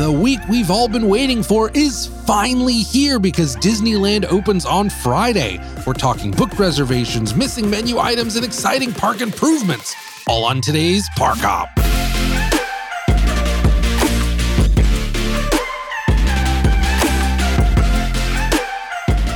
The week we've all been waiting for is finally here because Disneyland opens on Friday. We're talking book reservations, missing menu items, and exciting park improvements. All on today's Park Hop.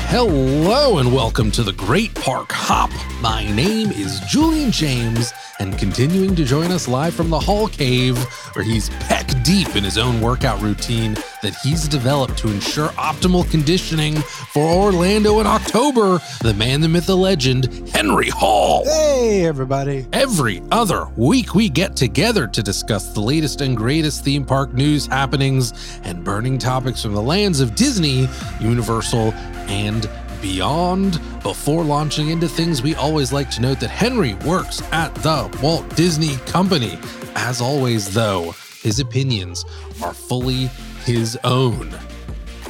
Hello and welcome to the Great Park Hop. My name is Julian James, and continuing to join us live from the Hall Cave, where he's peck deep in his own workout routine that he's developed to ensure optimal conditioning for Orlando in October, the man, the myth, the legend, Henry Hall. Hey, everybody. Every other week, we get together to discuss the latest and greatest theme park news, happenings, and burning topics from the lands of Disney, Universal, and beyond. Before launching into things, we always like to note that Henry works at the Walt Disney Company. As always, though, his opinions are fully his own.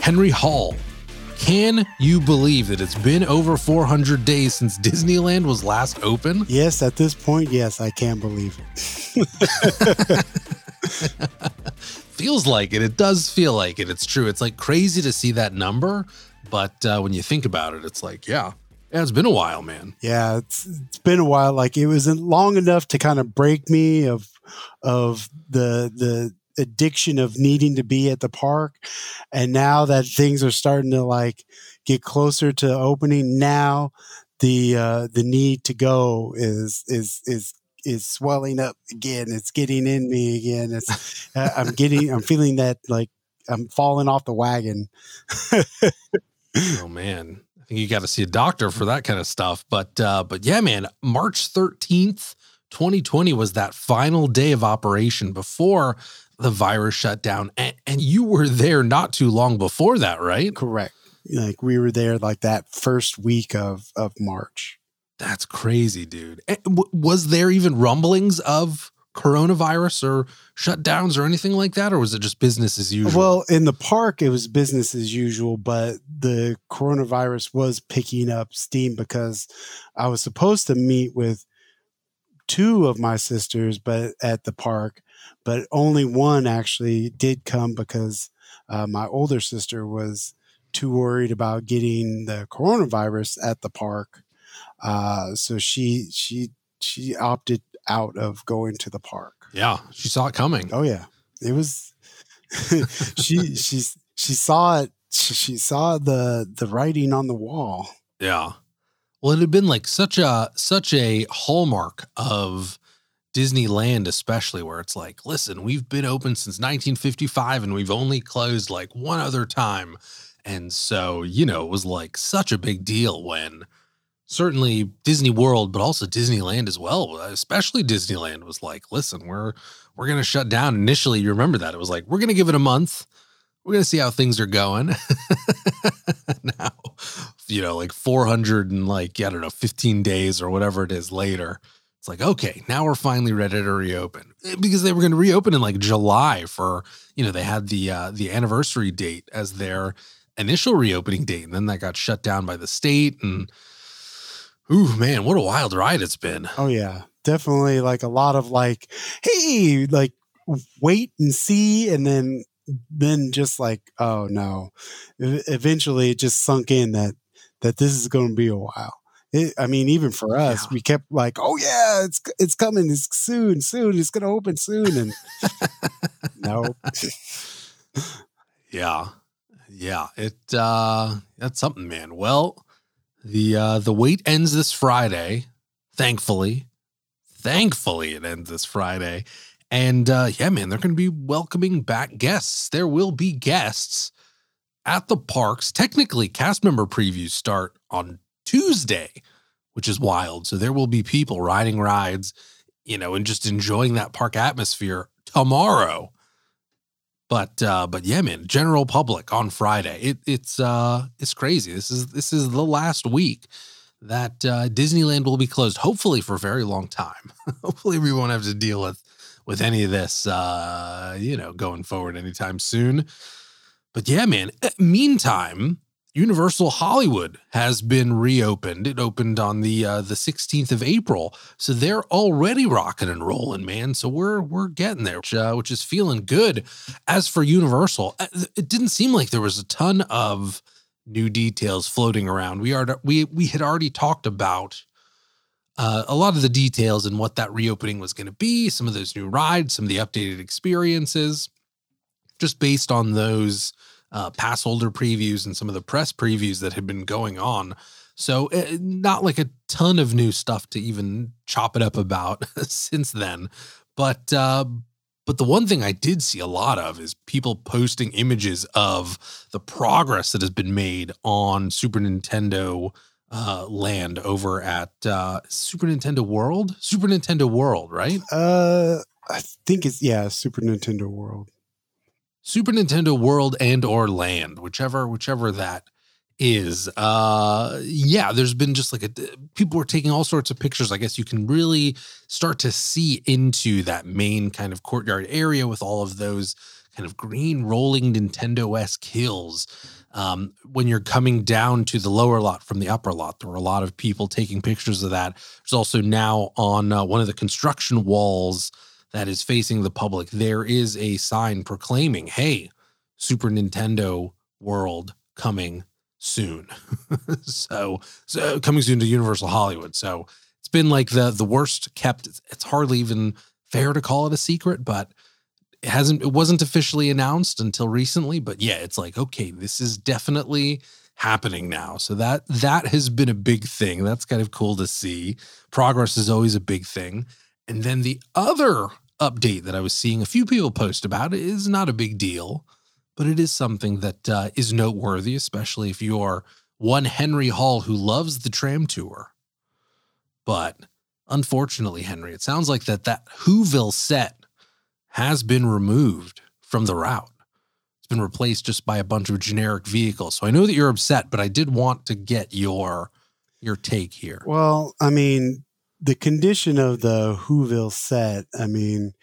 Henry Hall. Can you believe that it's been over 400 days since Disneyland was last open? Yes, at this point, yes, I can't believe it. Feels like it. It does feel like it. It's true. It's like crazy to see that number, but uh, when you think about it, it's like, yeah, yeah, it's been a while, man. yeah, it's it's been a while. Like it wasn't long enough to kind of break me of of the the addiction of needing to be at the park. And now that things are starting to like get closer to opening, now the uh the need to go is is is is swelling up again. It's getting in me again. It's uh, I'm getting I'm feeling that like I'm falling off the wagon. Oh man, I think you got to see a doctor for that kind of stuff. But uh, but yeah, man, March thirteenth, twenty twenty was that final day of operation before the virus shut down, and, and you were there not too long before that, right? Correct. Like we were there like that first week of of March. That's crazy, dude. W- was there even rumblings of coronavirus or shutdowns or anything like that, or was it just business as usual? Well, in the park it was business as usual, but the coronavirus was picking up steam because I was supposed to meet with two of my sisters but at the park, but only one actually did come because uh, my older sister was too worried about getting the coronavirus at the park. Uh, so she she she opted out of going to the park. yeah, she saw it coming. Oh yeah, it was. she she's she saw it. She, she saw the the writing on the wall. Yeah. Well, it had been like such a such a hallmark of Disneyland, especially where it's like, listen, we've been open since 1955 and we've only closed like one other time. And so, you know, it was like such a big deal when certainly Disney World, but also Disneyland as well, especially Disneyland was like, listen, we're we're gonna shut down. Initially, you remember that. It was like, we're gonna give it a month. We're gonna see how things are going. now, you know, like 400 and like, I don't know, 15 days or whatever it is later. It's like, okay, now we're finally ready to reopen. Eh, Because they were going to reopen in like July for, you know, they had the uh the anniversary date as their initial reopening date. And then that got shut down by the state. And ooh, man, what a wild ride it's been. Oh yeah, definitely like a lot of like, hey, like wait and see, and then then just like, oh no. Eventually, it just sunk in that that this is going to be a while. It, I mean, even for us, Yeah. we kept like, "Oh yeah, it's it's coming, it's soon, soon, it's going to open soon," and no, Yeah. Yeah. It uh that's something, man. Well, the uh the wait ends this Friday, thankfully. Thankfully it ends this Friday. And uh yeah, man, they're gonna be welcoming back guests. There will be guests at the parks. Technically, cast member previews start on Tuesday, which is wild. So there will be people riding rides, you know, and just enjoying that park atmosphere tomorrow but uh but yeah man general public on friday. It it's uh it's crazy. This is this is the last week that uh disneyland will be closed hopefully for a very long time. Hopefully we won't have to deal with with any of this uh you know going forward anytime soon. But yeah man Uh, meantime Universal Hollywood has been reopened. It opened on the uh, the 16th of April, so they're already rocking and rolling, man. So we're we're getting there, which, uh, which is feeling good. As for Universal, uh, it didn't seem like there was a ton of new details floating around. We are we we had already talked about uh, a lot of the details and what that reopening was going to be, some of those new rides, some of the updated experiences, just based on those uh, pass holder previews and some of the press previews that had been going on. So, uh, not like a ton of new stuff to even chop it up about since then. But, uh, but the one thing I did see a lot of is people posting images of the progress that has been made on Super Nintendo uh, land over at uh, Super Nintendo World. Super Nintendo World, right? Uh, I think it's yeah, Super Nintendo World. Super Nintendo World and or Land, whichever whichever that is. Uh yeah, there's been just like a people were taking all sorts of pictures. I guess you can really start to see into that main kind of courtyard area with all of those kind of green rolling Nintendo-esque hills. Um, when you're coming down to the lower lot from the upper lot, there were a lot of people taking pictures of that. There's also now on uh, one of the construction walls that is facing the public, there is a sign proclaiming, hey, Super Nintendo World coming soon. so, so coming soon to Universal Hollywood. So it's been like the the worst kept. It's hardly even fair to call it a secret, but it hasn't it wasn't officially announced until recently. But yeah, it's like, okay, this is definitely happening now. So that that has been a big thing. That's kind of cool to see. Progress is always a big thing. And then the other update that I was seeing a few people post about it is not a big deal, but it is something that uh, is noteworthy, especially if you're one Henry Hall who loves the tram tour. But unfortunately, Henry, it sounds like that that Whoville set has been removed from the route. It's been replaced just by a bunch of generic vehicles. So I know that you're upset, but I did want to get your your take here. Well, I mean, the condition of the Whoville set, I mean,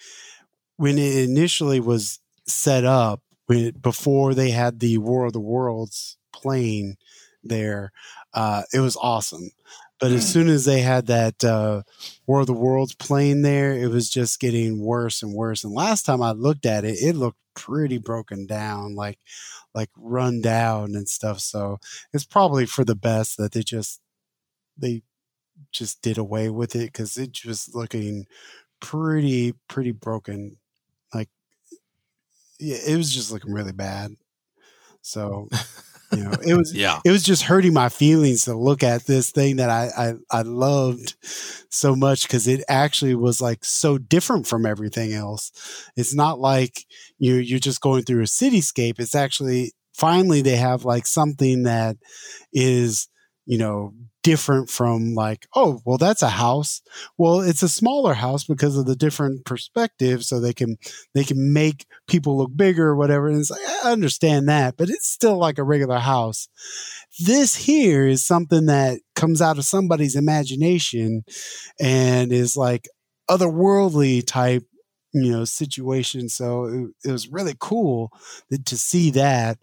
when it initially was set up, when before they had the War of the Worlds plane there, uh, it was awesome. But as mm. soon as they had that uh, War of the Worlds plane there, it was just getting worse and worse. And last time I looked at it, it looked pretty broken down, like like run down and stuff. So it's probably for the best that they just they just did away with it because it was looking pretty pretty broken like yeah it was just looking really bad. So you know it was yeah. it was just hurting my feelings to look at this thing that i i, I loved so much because it actually was like so different from everything else. It's not like you you're just going through a cityscape. It's actually finally they have like something that is you know different from like, oh, well, that's a house. Well, it's a smaller house because of the different perspective. So they can, they can make people look bigger or whatever. And it's like, I understand that, but it's still like a regular house. This here is something that comes out of somebody's imagination and is like otherworldly type you know situation so it, it, was really cool to see that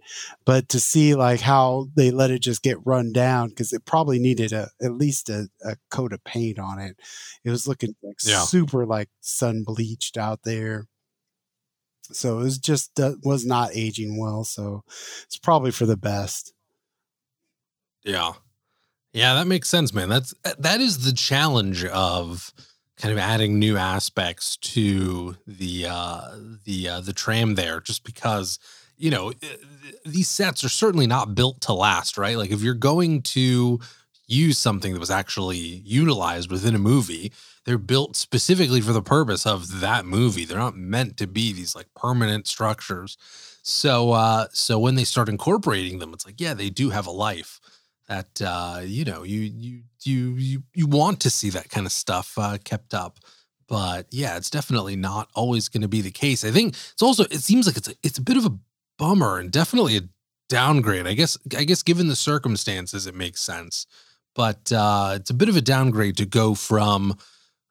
but to see like how they let it just get run down because it probably needed a at least a, a, coat of paint on it. It was looking like yeah. super like sun bleached out there. So it was just uh, was not aging well so it's probably for the best. Yeah. Yeah that makes sense man. That's that is the challenge of kind of adding new aspects to the uh, the uh, the tram there, just because you know eh, these sets are certainly not built to last, right? Like if you're going to use something that was actually utilized within a movie, they're built specifically for the purpose of that movie. They're not meant to be these like permanent structures. So uh so when they start incorporating them, it's like, yeah, they do have a life that uh, you know you you you you you want to see that kind of stuff uh, kept up. But yeah, it's definitely not always going to be the case. I think it's also it seems like it's a, it's a bit of a bummer and definitely a downgrade. I guess I guess given the circumstances, it makes sense. But uh, it's a bit of a downgrade to go from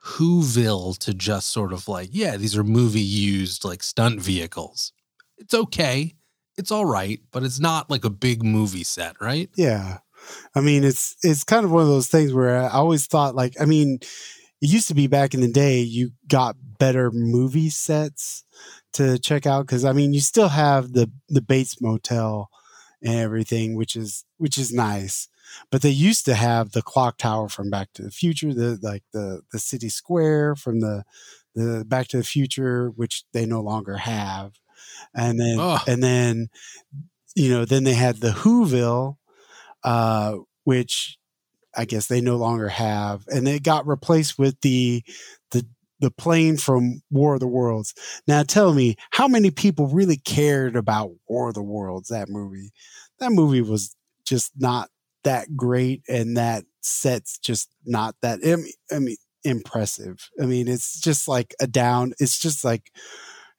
Whoville to just sort of like, yeah, these are movie used like stunt vehicles. It's okay. it's all right, but it's not like a big movie set, right? Yeah. I mean, it's it's kind of one of those things where I always thought like I mean, it used to be back in the day you got better movie sets to check out because I mean you still have the the Bates Motel and everything, which is which is nice. But they used to have the clock tower from Back to the Future, the like the the city square from the the Back to the Future, which they no longer have. And then and then you know, then they had the Whoville, uh, which I guess they no longer have, and it got replaced with the the the plane from War of the Worlds. Now tell me, how many people really cared about War of the Worlds? That movie, that movie was just not that great, and that set's just not that. I mean, I mean impressive. I mean, it's just like a down. It's just like.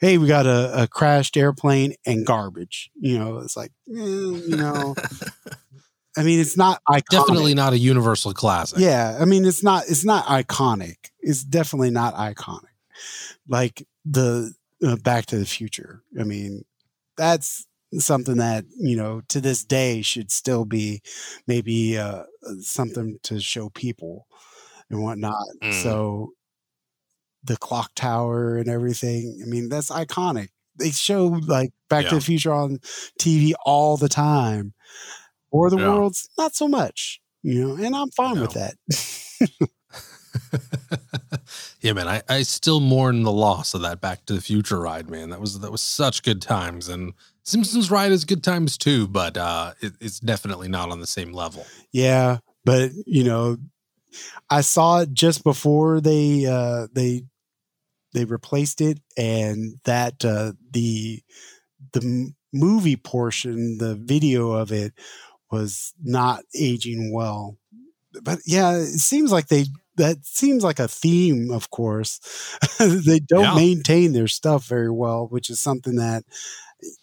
Hey, we got a, a crashed airplane and garbage. You know, it's like, eh, you know, I mean, it's not iconic. Definitely not a universal classic. Yeah, I mean, it's not. It's not iconic. It's definitely not iconic. Like the uh, Back to the Future. I mean, that's something that you know to this day should still be maybe uh, something to show people and whatnot. Mm. So the clock tower and everything. I mean, that's iconic. They show like Back to the Future on TV all the time. War of the Yeah. Worlds, not so much, you know, and I'm fine with that. yeah, man, I, I still mourn the loss of that Back to the Future ride, man. That was that was such good times, and Simpsons ride is good times too, but uh, it, it's definitely not on the same level. yeah, but you know, I saw it just before they uh they they replaced it and that uh the the movie portion, the video of it was not aging well. But yeah, it seems like they that seems like a theme, of course. they don't Yeah. maintain their stuff very well, which is something that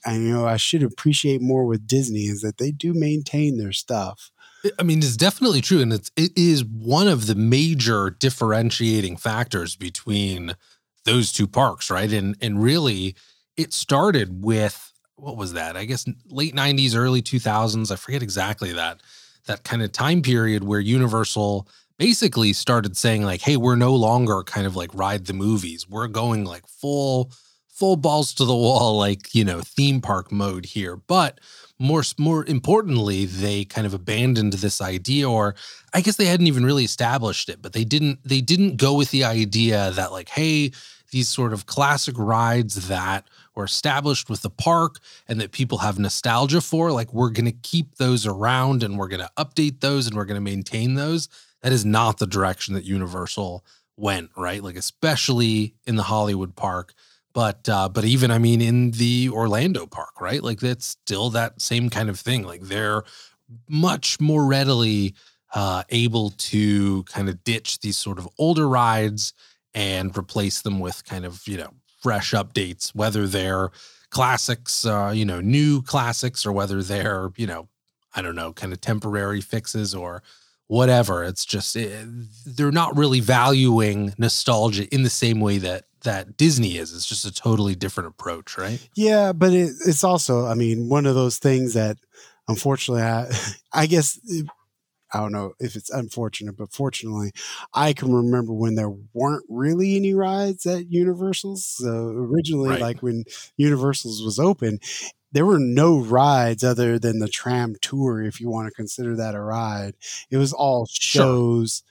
I know I should appreciate more with Disney is that they do maintain their stuff. I mean, it's definitely true, and it's it is one of the major differentiating factors between those two parks, right? And and really, it started with what was that? I guess late '90s, early 2000s. I forget exactly that that kind of time period where Universal basically started saying like, "Hey, we're no longer kind of like ride the movies. We're going like full." full balls to the wall like you know theme park mode here but more more importantly they kind of abandoned this idea or i guess they hadn't even really established it but they didn't they didn't go with the idea that like hey these sort of classic rides that were established with the park and that people have nostalgia for like we're going to keep those around and we're going to update those and we're going to maintain those that is not the direction that universal went right like especially in the hollywood park but uh, but even I mean in the Orlando park, right? Like that's still that same kind of thing. Like they're much more readily uh, able to kind of ditch these sort of older rides and replace them with kind of you know fresh updates, whether they're classics, uh, you know, new classics, or whether they're you know I don't know, kind of temporary fixes or whatever. It's just eh, they're not really valuing nostalgia in the same way that that Disney is. It's just a totally different approach, right? Yeah, but it, it's also, I mean, one of those things that unfortunately, I, I guess, I don't know if it's unfortunate, but fortunately, I can remember when there weren't really any rides at Universal's. So originally, Right. like when Universal's was open, there were no rides other than the tram tour, if you want to consider that a ride. It was all Sure. shows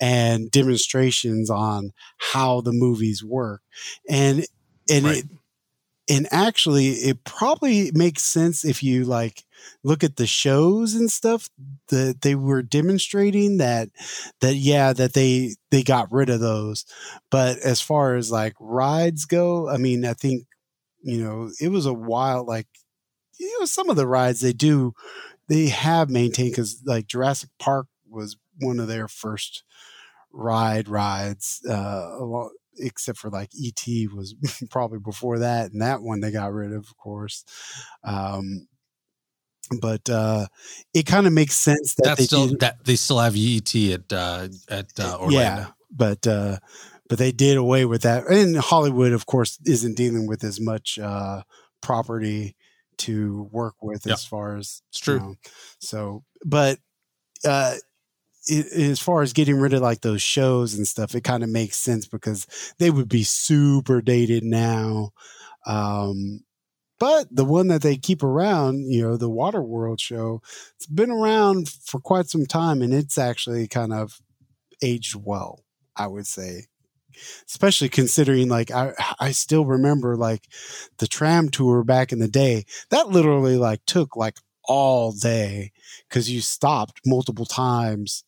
and demonstrations on how the movies work. And and Right. it and actually it probably makes sense if you like look at the shows and stuff that they were demonstrating that that yeah that they they got rid of those. But as far as like rides go i mean i think you know it was a while like you know some of the rides they do they have maintained because like jurassic park was one of their first ride rides uh along except for like et was probably before that and that one they got rid of of course. Um but uh it kind of makes sense that That's they still did, that they still have ET at uh, at uh, Orlando. yeah but uh but they did away with that and hollywood of course isn't dealing with as much uh property to work with Yep. as far as It's true. you know, so, but uh, it, as far as getting rid of like those shows and stuff, it kind of makes sense because they would be super dated now. Um, but the one that they keep around, you know, the Water World show, it's been around for quite some time, and it's actually kind of aged well, I would say. Especially considering, like, I I still remember like the tram tour back in the day. That literally like took like all day because you stopped multiple times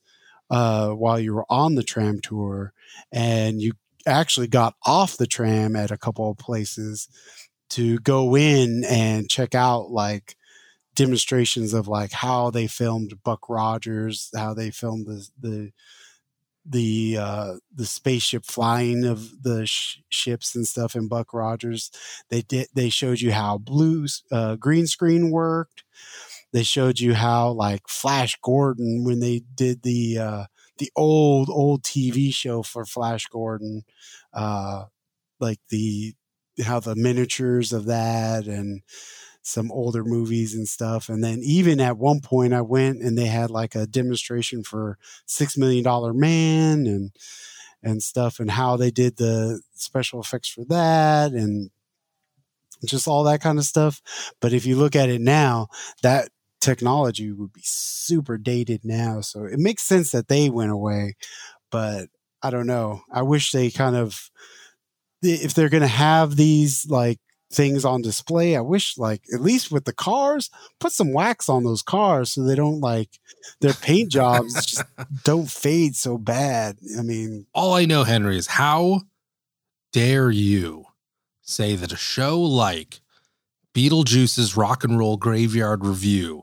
uh, while you were on the tram tour, and you actually got off the tram at a couple of places to go in and check out like demonstrations of like how they filmed Buck Rogers, how they filmed the the the uh the spaceship flying of the sh- ships and stuff in Buck Rogers. They did they showed you how blue uh green screen worked. They showed you how like Flash Gordon when they did the uh the old old TV show for Flash Gordon uh like the how the miniatures of that and some older movies and stuff. And then even at one point I went and they had like a demonstration for Six Million Dollar Man and and stuff and how they did the special effects for that and just all that kind of stuff. But if you look at it now, that technology would be super dated now. So it makes sense that they went away. But I don't know. I wish they kind of if they're going to have these like things on display i wish like at least with the cars put some wax on those cars so they don't like their paint jobs just don't fade so bad i mean All I know, Henry, is how dare you say that a show like Beetlejuice's Rock and Roll Graveyard Revue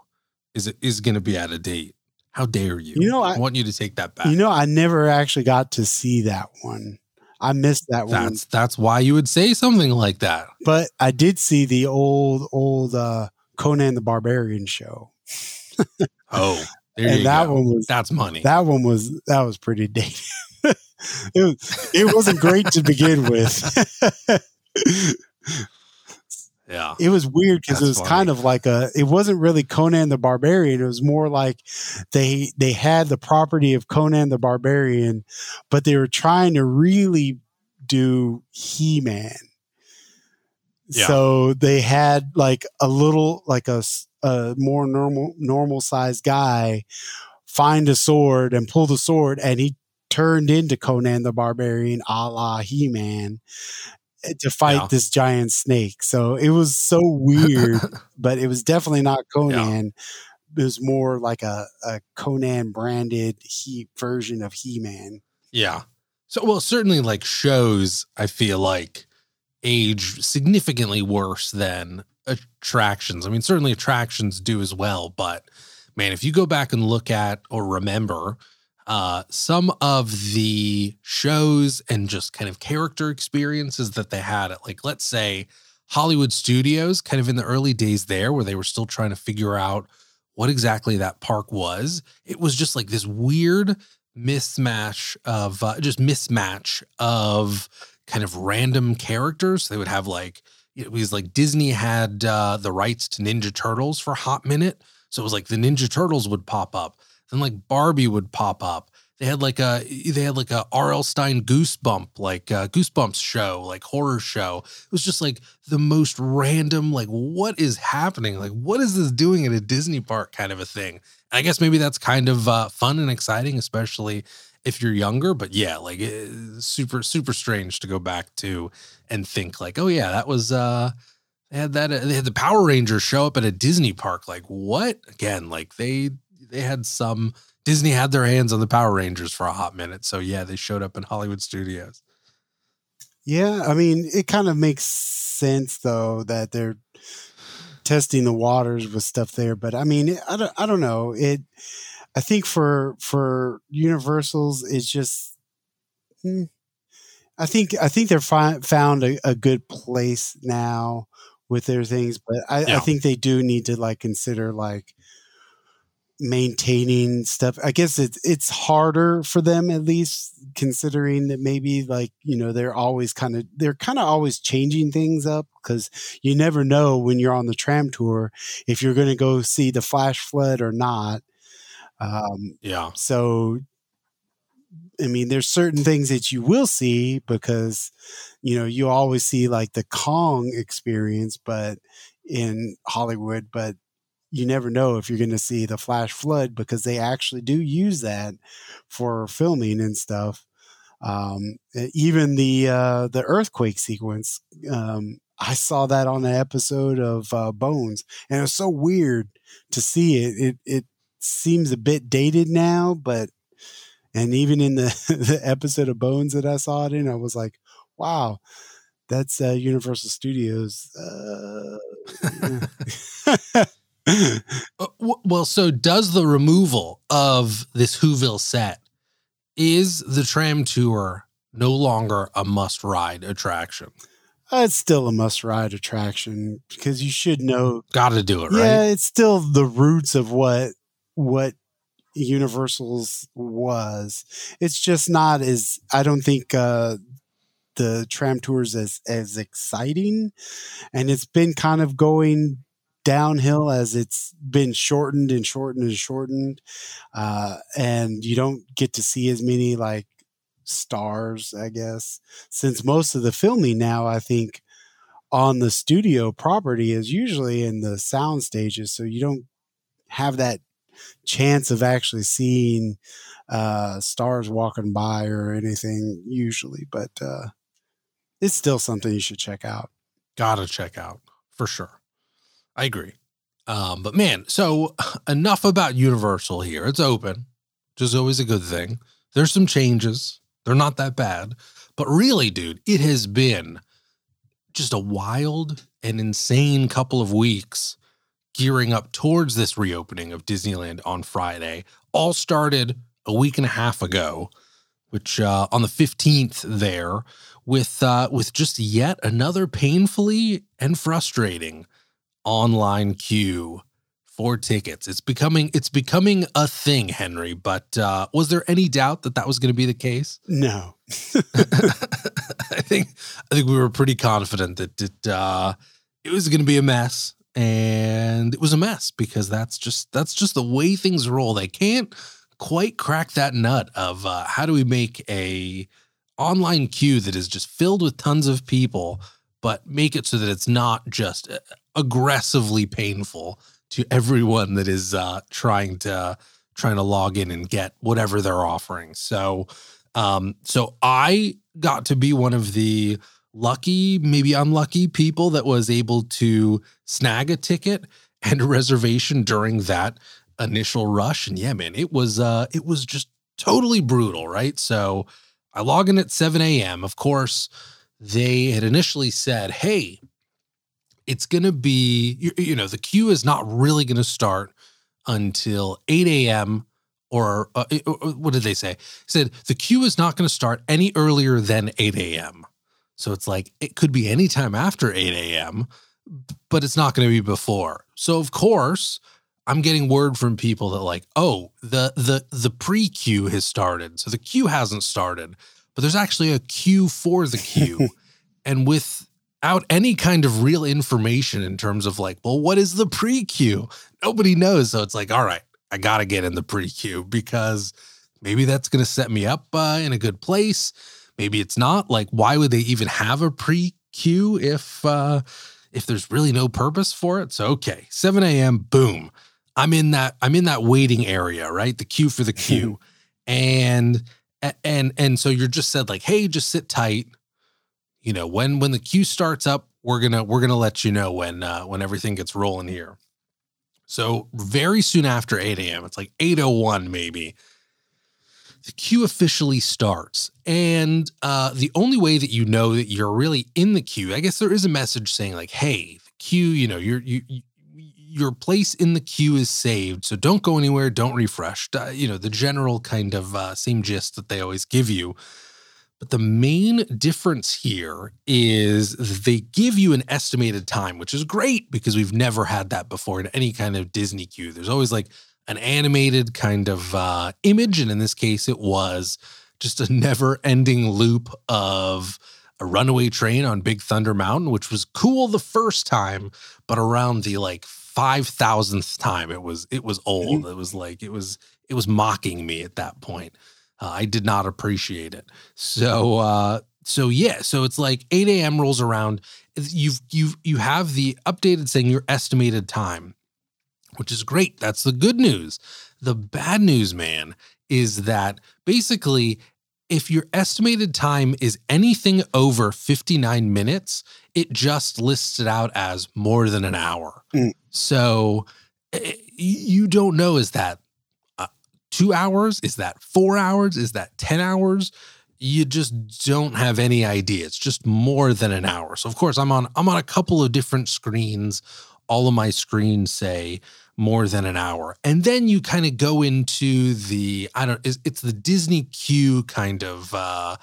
is is going to be out of date? How dare you? You know, I- want you to take that back. you know i never actually got to see that one i missed that one that's that's why you would say something like that. but i did see the old old uh conan the barbarian show Oh, there and you that go. one was That's money. that one was that was pretty dated it, it wasn't great to begin with yeah. it was weird because it was funny. kind of like a it wasn't really conan the barbarian it was more like they they had the property of conan the barbarian but they were trying to really do he-man Yeah. so they had like a little like a, a more normal normal sized guy find a sword and pull the sword and he turned into conan the barbarian a la he-man eh, Eh, to fight Yeah. this giant snake so it was so weird but it was definitely not Conan. It was more like a, a Conan branded he version of He Man. Yeah. So, well, certainly like shows, I feel like age significantly worse than attractions. I mean, certainly attractions do as well, but man, if you go back and look at or remember uh, some of the shows and just kind of character experiences that they had at, like, let's say Hollywood Studios, kind of in the early days there, where they were still trying to figure out what exactly that park was, it was just like this weird mismatch of uh, just mismatch of kind of random characters. They would have like it was like Disney had uh, the rights to Ninja Turtles for a hot minute, so it was like the Ninja Turtles would pop up, then like Barbie would pop up. They had like a they had like a R.L. Stine Goosebump like uh, Goosebumps show like horror show. It was just like the most random like what is happening like what is this doing at a Disney park kind of a thing. I guess maybe that's kind of uh, fun and exciting, especially if you're younger. But yeah, like eh, super, super strange to go back to and think like, oh yeah, that was uh, they had that. They had the Power Rangers show up at a Disney park. Like what? Again, like they they had some Disney had their hands on the Power Rangers for a hot minute. So yeah, they showed up in Hollywood studios. Yeah, I mean, it kind of makes sense though that they're testing the waters with stuff there. But I mean, I don't, I don't know. It, I think for for Universals, it's just. hmm, I think I think they're fi- found a, a good place now with their things, but I, I think they do need to like consider like maintaining stuff. I guess it's it's harder for them at least considering that maybe like, you know, they're always kind of they're kind of always changing things up cuz you never know when you're on the tram tour if you're going to go see the flash flood or not. Um Yeah. so I mean, there's certain things that you will see because, you know, you always see like the Kong experience, but in Hollywood, but you never know if you're going to see the flash flood because they actually do use that for filming and stuff. Um, even the uh, the earthquake sequence, um, I saw that on an episode of uh, Bones, and it was so weird to see it. It it seems a bit dated now, but and even in the the episode of Bones that I saw it in, I was like, wow. That's uh, Universal Studios. Uh, yeah. Uh, well, so does the removal of this Whoville set is the tram tour no longer a must ride attraction? Uh, it's still a must ride attraction because you should know. Got to do it, Yeah, right? Yeah, it's still the roots of what what Universal's was. It's just not as I don't think uh, the tram tours as as exciting, and it's been kind of going downhill as it's been shortened and shortened and shortened, uh, and you don't get to see as many like stars, I guess, since most of the filming now, I think, on the studio property is usually in the sound stages. So you don't have that chance of actually seeing uh, stars walking by or anything usually, but uh, it's still something you should check out. Gotta check out for sure. I agree. Um, but man, so enough about Universal here. It's open, which is always a good thing. There's some changes. They're not that bad. But really, dude, it has been just a wild and insane couple of weeks gearing up towards this reopening of Disneyland on Friday. All started a week and a half ago, which uh, on the 15th there, with uh, with just yet another painfully and frustrating online queue for tickets. It's becoming it's becoming a thing, Henry. But uh, was there any doubt that that was going to be the case? No. I think I think we were pretty confident that it uh, it was going to be a mess, and it was a mess because that's just that's just the way things roll. They can't quite crack that nut of uh, how do we make a online queue that is just filled with tons of people, but make it so that it's not just uh, aggressively painful to everyone that is uh, trying to trying to log in and get whatever they're offering. So, um, so I got to be one of the lucky, maybe unlucky people that was able to snag a ticket and a reservation during that initial rush. And yeah, man, it was uh, it was just totally brutal, right? So I log in at 7 a.m. Of course, they had initially said, hey, it's going to be, you, you know, the queue is not really going to start until 8 a.m. Or uh, uh, what did they say? said the queue is not going to start any earlier than 8 a.m. So it's like it could be any time after 8 a.m., but it's not going to be before. So of course, I'm getting word from people that like, oh, the the the pre queue has started. So the queue hasn't started, but there's actually a queue for the queue, and without any kind of real information in terms of like, well, what is the pre queue? Nobody knows. So it's like, all right, I got to get in the pre queue because maybe that's going to set me up uh, in a good place. Maybe it's not. Like, why would they even have a pre queue if uh, if there's really no purpose for it? So okay, 7 a.m. Boom. I'm in that I'm in that waiting area, right? The queue for the queue. and and and so you're just said like, hey, just sit tight. You know, when when the queue starts up, we're gonna we're gonna let you know when uh, when everything gets rolling here. So very soon after 8 a.m., it's like 8:01 maybe. The queue officially starts, and uh, the only way that you know that you're really in the queue, I guess there is a message saying like, "Hey, the queue, you know, your you, you, your place in the queue is saved, so don't go anywhere, don't refresh." You know, the general kind of uh, same gist that they always give you. But the main difference here is they give you an estimated time, which is great because we've never had that before in any kind of Disney queue. There's always like an animated kind of uh, image, and in this case, it was just a never-ending loop of a runaway train on Big Thunder Mountain, which was cool the first time, but around the like five thousandth time, it was it was old. Mm-hmm. It was like it was it was mocking me at that point. Uh, I did not appreciate it. So uh, so yeah, so it's like 8 a.m. rolls around. You've you've you have the updated saying your estimated time, which is great. That's the good news. The bad news, man, is that basically if your estimated time is anything over 59 minutes, it just lists it out as more than an hour. Mm. So eh, you don't know is that uh, two hours? Is that four hours? Is that 10 hours? You just don't have any idea. It's just more than an hour. So of course I'm on I'm on a couple of different screens. All of my screens say more than an hour. And then you kind of go into the I don't it's the Disney Q kind of uh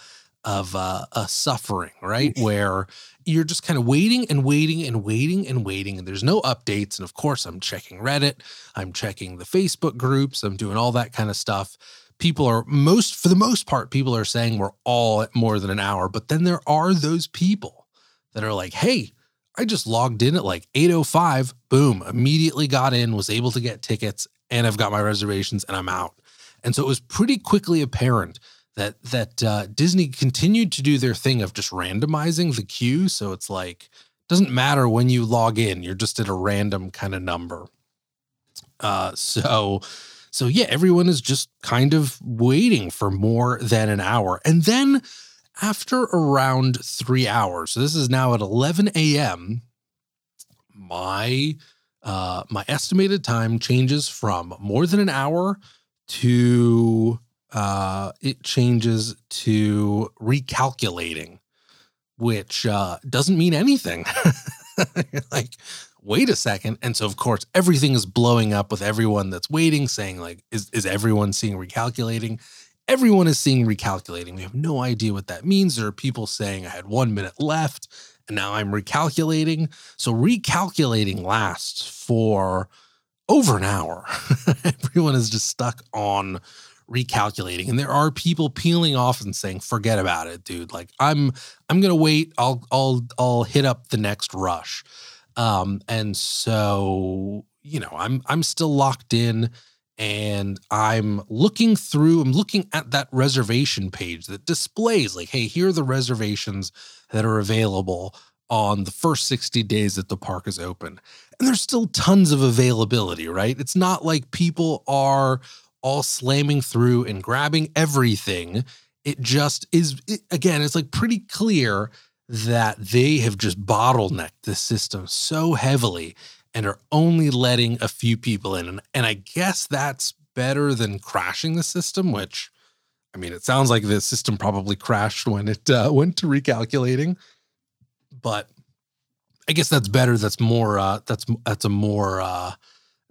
of uh, a suffering, right? Where you're just kind of waiting and waiting and waiting and waiting, and there's no updates. And of course, I'm checking Reddit, I'm checking the Facebook groups, I'm doing all that kind of stuff. People are most, for the most part, people are saying we're all at more than an hour. But then there are those people that are like, hey, I just logged in at like 8:05, boom, immediately got in, was able to get tickets, and I've got my reservations and I'm out. And so it was pretty quickly apparent that that uh, Disney continued to do their thing of just randomizing the queue, so it's like doesn't matter when you log in, you're just at a random kind of number. Uh, so so yeah, everyone is just kind of waiting for more than an hour, and then after around three hours, so this is now at 11 a.m., my uh, my estimated time changes from more than an hour to uh, it changes to recalculating, which uh, doesn't mean anything. like, wait a second. And so, of course, everything is blowing up with everyone that's waiting, saying, like, is, is everyone seeing recalculating? Everyone is seeing recalculating. We have no idea what that means. There are people saying I had one minute left and now I'm recalculating. So recalculating lasts for over an hour. Everyone is just stuck on recalculating and there are people peeling off and saying forget about it dude like i'm i'm gonna wait i'll i'll i'll hit up the next rush um and so you know i'm i'm still locked in and I'm looking through, I'm looking at that reservation page that displays, like, hey, here are the reservations that are available on the first 60 days that the park is open. And there's still tons of availability, right? It's not like people are all slamming through and grabbing everything. It just is, it, again, it's like pretty clear that they have just bottlenecked the system so heavily and are only letting a few people in. And, and I guess that's better than crashing the system, which I mean, it sounds like the system probably crashed when it uh, went to recalculating, but I guess that's better. That's more. Uh, that's that's a more. Uh,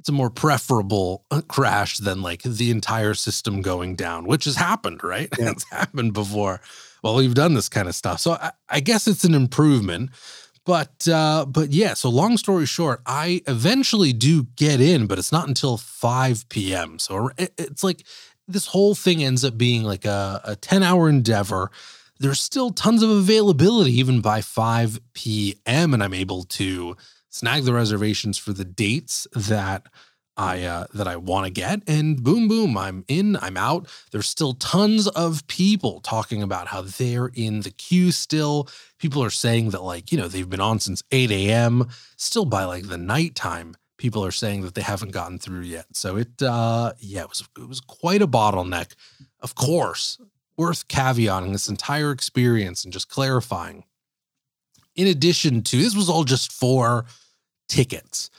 it's a more preferable uh, crash than like the entire system going down, which has happened, right? Yeah. it's happened before. Well, we've done this kind of stuff, so I, I guess it's an improvement. But uh, but yeah, so long story short, I eventually do get in, but it's not until 5 p.m. So it's like this whole thing ends up being like a, a 10 hour endeavor. There's still tons of availability even by 5 p.m. And I'm able to snag the reservations for the dates that I uh, that I want to get, and boom, boom, I'm in, I'm out. There's still tons of people talking about how they're in the queue still. People are saying that like you know they've been on since 8 a.m. Still by like the nighttime, people are saying that they haven't gotten through yet. So it, uh, yeah, it was it was quite a bottleneck. Of course, worth caveating this entire experience and just clarifying. In addition to this, was all just for tickets.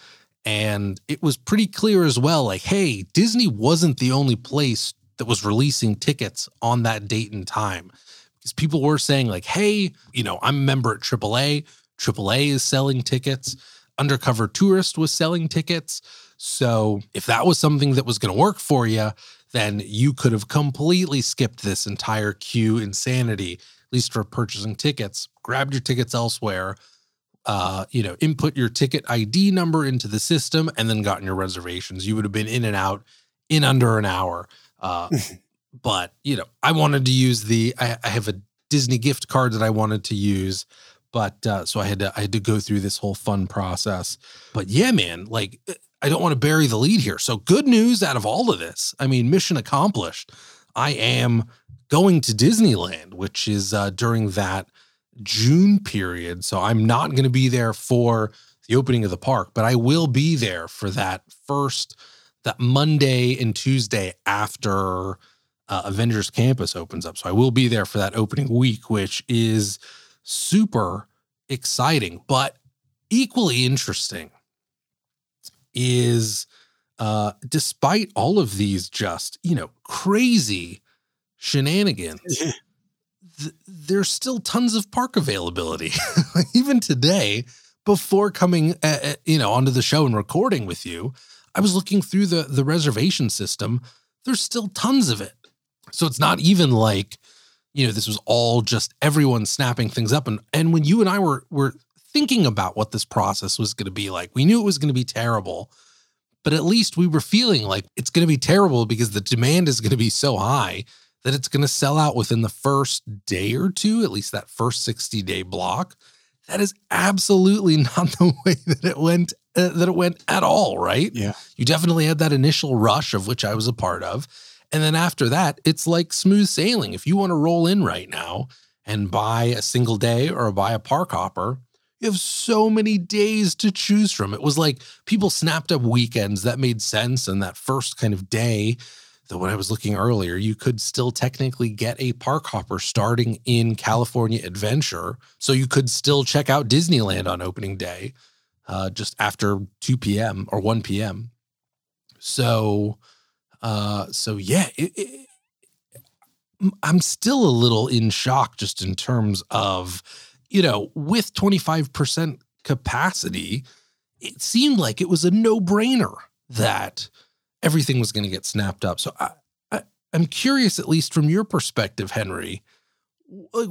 And it was pretty clear as well like, hey, Disney wasn't the only place that was releasing tickets on that date and time. Because people were saying, like, hey, you know, I'm a member at AAA. AAA is selling tickets. Undercover Tourist was selling tickets. So if that was something that was going to work for you, then you could have completely skipped this entire queue insanity, at least for purchasing tickets, grabbed your tickets elsewhere, uh, you know, input your ticket ID number into the system and then gotten your reservations. You would have been in and out in under an hour. Uh, but you know, I wanted to use the. I, I, have a Disney gift card that I wanted to use, but uh, so I had to. I had to go through this whole fun process. But yeah, man, like I don't want to bury the lead here. So good news out of all of this. I mean, mission accomplished. I am going to Disneyland, which is uh, during that June period. So I'm not going to be there for the opening of the park, but I will be there for that first that Monday and Tuesday after uh, Avengers Campus opens up. So I will be there for that opening week, which is super exciting, but equally interesting is uh despite all of these just, you know, crazy shenanigans. th- there's still tons of park availability even today before coming uh, uh, you know onto the show and recording with you I was looking through the the reservation system. There's still tons of it. So it's not even like, you know, this was all just everyone snapping things up. And and when you and I were were thinking about what this process was going to be like, we knew it was going to be terrible. But at least we were feeling like it's going to be terrible because the demand is going to be so high that it's going to sell out within the first day or two, at least that first 60 day block. That is absolutely not the way that it went uh, that it went at all, right? Yeah. You definitely had that initial rush of which I was a part of. And then after that, it's like smooth sailing. If you want to roll in right now and buy a single day or buy a park hopper, you have so many days to choose from. It was like people snapped up weekends that made sense. And that first kind of day, that when I was looking earlier, you could still technically get a park hopper starting in California Adventure. So you could still check out Disneyland on opening day uh, just after 2 p.m. or 1 p.m. So, uh, so yeah, it, it, I'm still a little in shock just in terms of, you know, with 25% capacity, it seemed like it was a no brainer that everything was going to get snapped up. So I, I, am curious, at least from your perspective, Henry, like,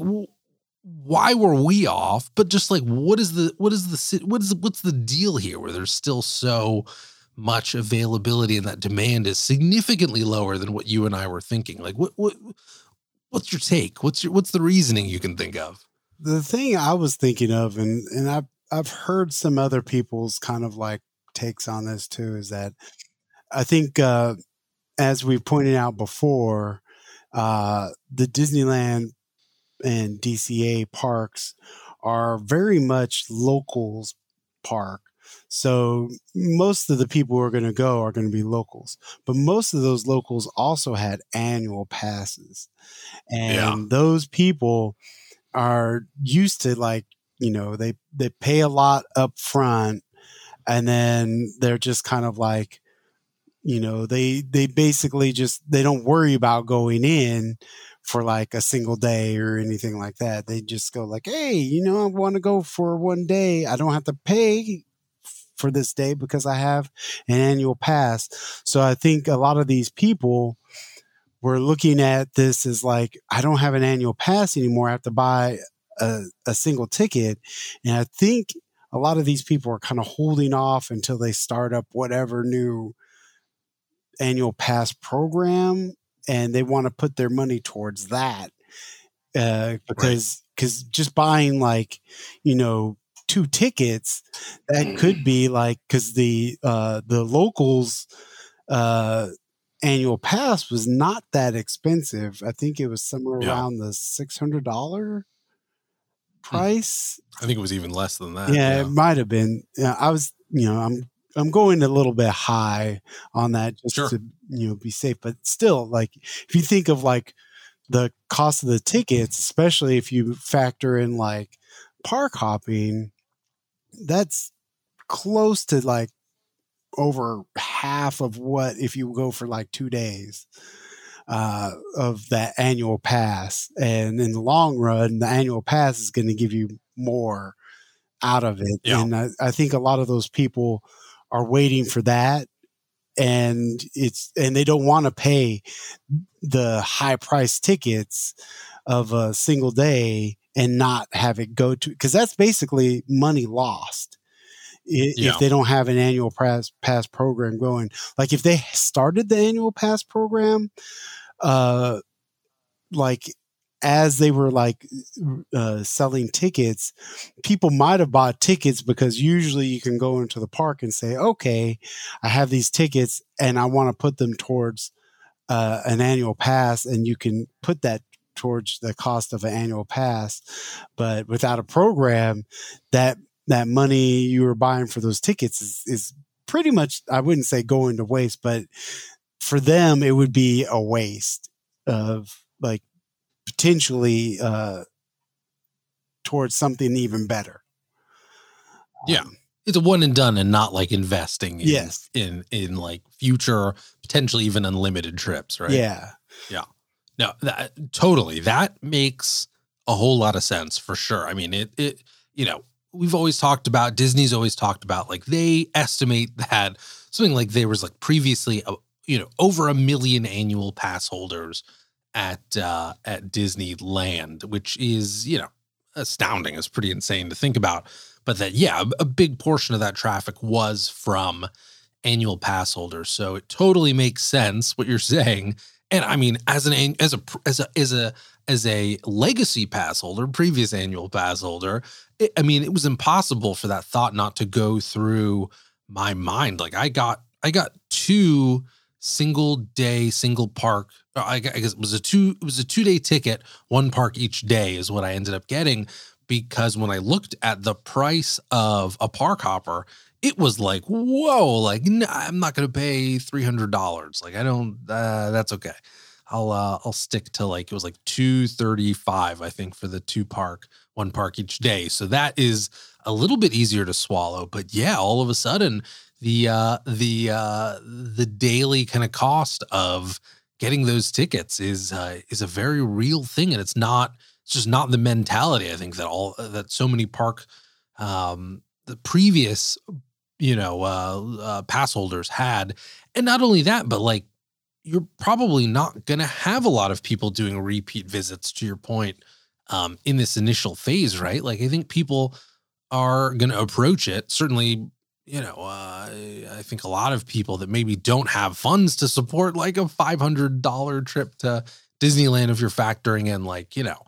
why were we off? But just like, what is the what is the what is what's the deal here? Where there's still so much availability and that demand is significantly lower than what you and I were thinking. Like, what what what's your take? What's your what's the reasoning you can think of? The thing I was thinking of, and and I've I've heard some other people's kind of like takes on this too, is that I think uh, as we pointed out before, uh, the Disneyland and DCA parks are very much locals park. So most of the people who are going to go are going to be locals, but most of those locals also had annual passes. And yeah. those people are used to like, you know, they, they pay a lot up front and then they're just kind of like, you know, they, they basically just, they don't worry about going in for like a single day or anything like that. They just go like, "Hey, you know, I want to go for one day. I don't have to pay for this day because I have an annual pass." So I think a lot of these people were looking at this as like, "I don't have an annual pass anymore. I have to buy a, a single ticket." And I think a lot of these people are kind of holding off until they start up whatever new annual pass program and they want to put their money towards that uh, because because right. just buying like you know two tickets that could be like because the uh, the locals uh, annual pass was not that expensive. I think it was somewhere yeah. around the six hundred dollar hmm. price. I think it was even less than that. Yeah, yeah. it might have been. Yeah, I was, you know, I'm I'm going a little bit high on that just sure. to you know be safe. But still, like if you think of like the cost of the tickets, especially if you factor in like park hopping, that's close to like over half of what if you go for like two days uh, of that annual pass. And in the long run, the annual pass is going to give you more out of it. Yeah. And I, I, think a lot of those people are waiting for that and it's and they don't want to pay the high price tickets of a single day and not have it go to because that's basically money lost i- Yeah. if they don't have an annual pass pass program going. Like if they started the annual pass program, uh, like as they were like uh, selling tickets, people might have bought tickets because usually you can go into the park and say, okay, I have these tickets and I want to put them towards uh, an annual pass, and you can put that towards the cost of an annual pass. But without a program, that that money you were buying for those tickets is, is pretty much I wouldn't say going to waste, but for them it would be a waste of like potentially uh towards something even better. Yeah. Um, It's a one and done and not like investing in, Yes. in in like future potentially even unlimited trips, right? Yeah. Yeah. No, that totally. That makes a whole lot of sense for sure. I mean, it it you know, we've always talked about Disney's always talked about like they estimate that something like there was like previously uh, you know, over a million annual pass holders at uh at Disneyland, which is, you know, astounding. It's pretty insane to think about. But that yeah, a, big portion of that traffic was from annual pass holders. So it totally makes sense what you're saying and I mean, as an an- as a as a as a as a legacy pass holder, previous annual pass holder, it, I mean, it was impossible for that thought not to go through my mind. Like I got I got two single day single park. uh, I guess it was a two it was a two day ticket, one park each day is what I ended up getting because when I looked at the price of a park hopper, it was like, whoa, like nah, I'm not going to pay three hundred dollars. Like I don't. Uh, that's okay. I'll uh, I'll stick to like it was like two thirty five, I think, for the two park, one park each day. So that is a little bit easier to swallow. But yeah, all of a sudden the uh, the uh, the daily kind of cost of getting those tickets is uh, is a very real thing, and it's not. It's just not the mentality. I think that all that so many park um the previous you know uh, uh pass holders had and not only that but like you're probably not going to have a lot of people doing repeat visits to your point um in this initial phase right like i think people are going to approach it certainly you know uh i think a lot of people that maybe don't have funds to support like a $500 trip to disneyland if you're factoring in like you know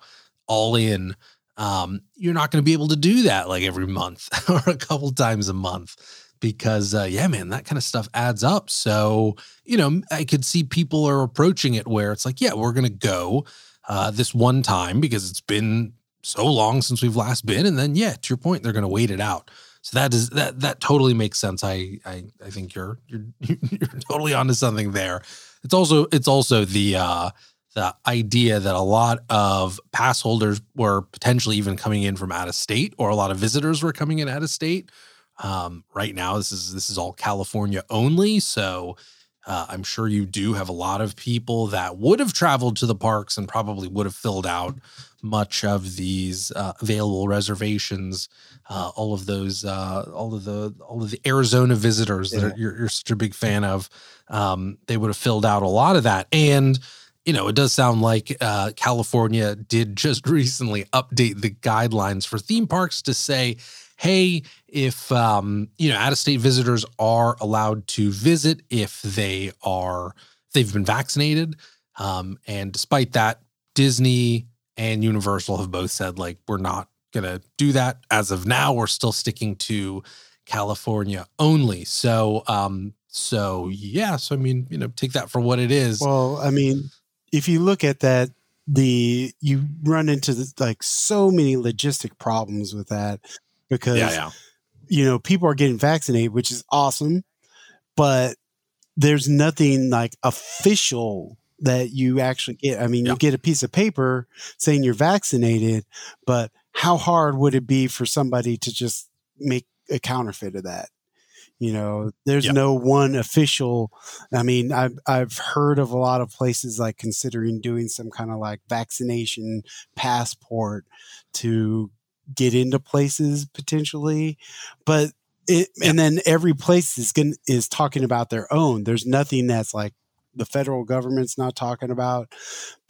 all in um, you're not going to be able to do that like every month or a couple times a month because uh, yeah man that kind of stuff adds up. So you know i could see people are approaching it where it's like yeah we're going to go uh, this one time because it's been so long since we've last been. And then yeah to your point they're going to wait it out so that is that that totally makes sense. I i, I think you're you're you're totally onto something there. It's also it's also the uh the idea that a lot of pass holders were potentially even coming in from out of state or a lot of visitors were coming in out of state. Um, right now this is this is all california only. So uh, i'm sure you do have a lot of people that would have traveled to the parks and probably would have filled out much of these uh, available reservations uh, all of those uh, all of the all of the arizona visitors that are, you're, you're such a big fan of um, they would have filled out a lot of that and you know, it does sound like uh, California did just recently update the guidelines for theme parks to say, hey, if um, you know, out-of-state visitors are allowed to visit if they are if they've been vaccinated. Um, and despite that, Disney and Universal have both said like we're not gonna do that as of now. We're still sticking to California only. So um, so yeah, so I mean, you know, take that for what it is. Well, I mean, if you look at that, the you run into the, like so many logistic problems with that because yeah, yeah. you know people are getting vaccinated, which is awesome, but there's nothing like official that you actually get. I mean, Yeah. you get a piece of paper saying you're vaccinated, but how hard would it be for somebody to just make a counterfeit of that? You know, there's Yeah. no one official. I mean, I've I've heard of a lot of places like considering doing some kind of like vaccination passport to get into places potentially, but it and then every place is going is talking about their own. There's nothing that's like the federal government's not talking about,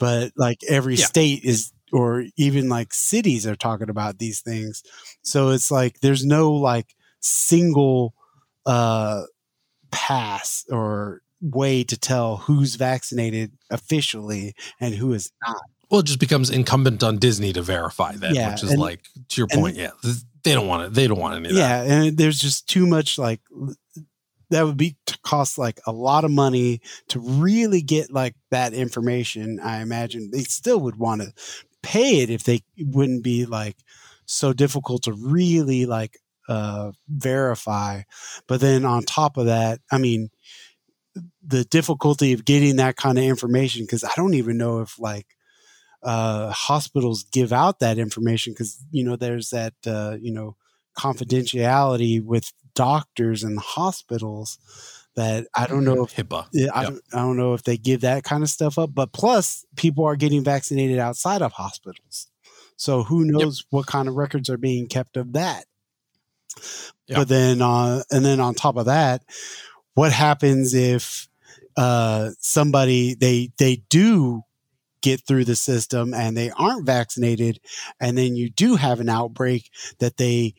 but like every Yeah. state is or even like cities are talking about these things. So it's like there's no like single uh, pass or way to tell who's vaccinated officially and who is not. Well, it just becomes incumbent on Disney to verify that, Yeah, which is and- like to your point. yeah, they don't want it. They don't want any of that. Yeah, and there's just too much like that would be to cost like a lot of money to really get like that information. I imagine they still would want to pay it if they it wouldn't be like so difficult to really like uh verify. But then on top of that, I mean the difficulty of getting that kind of information because I don't even know if like uh, hospitals give out that information because you know there's that uh, you know confidentiality with doctors and hospitals that I don't know if HIPAA. yeah, I, Yep. don't, I don't know if they give that kind of stuff up. But plus, people are getting vaccinated outside of hospitals, so who knows what kind of records are being kept of that. Yeah. But then, uh, and then on top of that, what happens if uh, somebody they they do get through the system and they aren't vaccinated, and then you do have an outbreak that they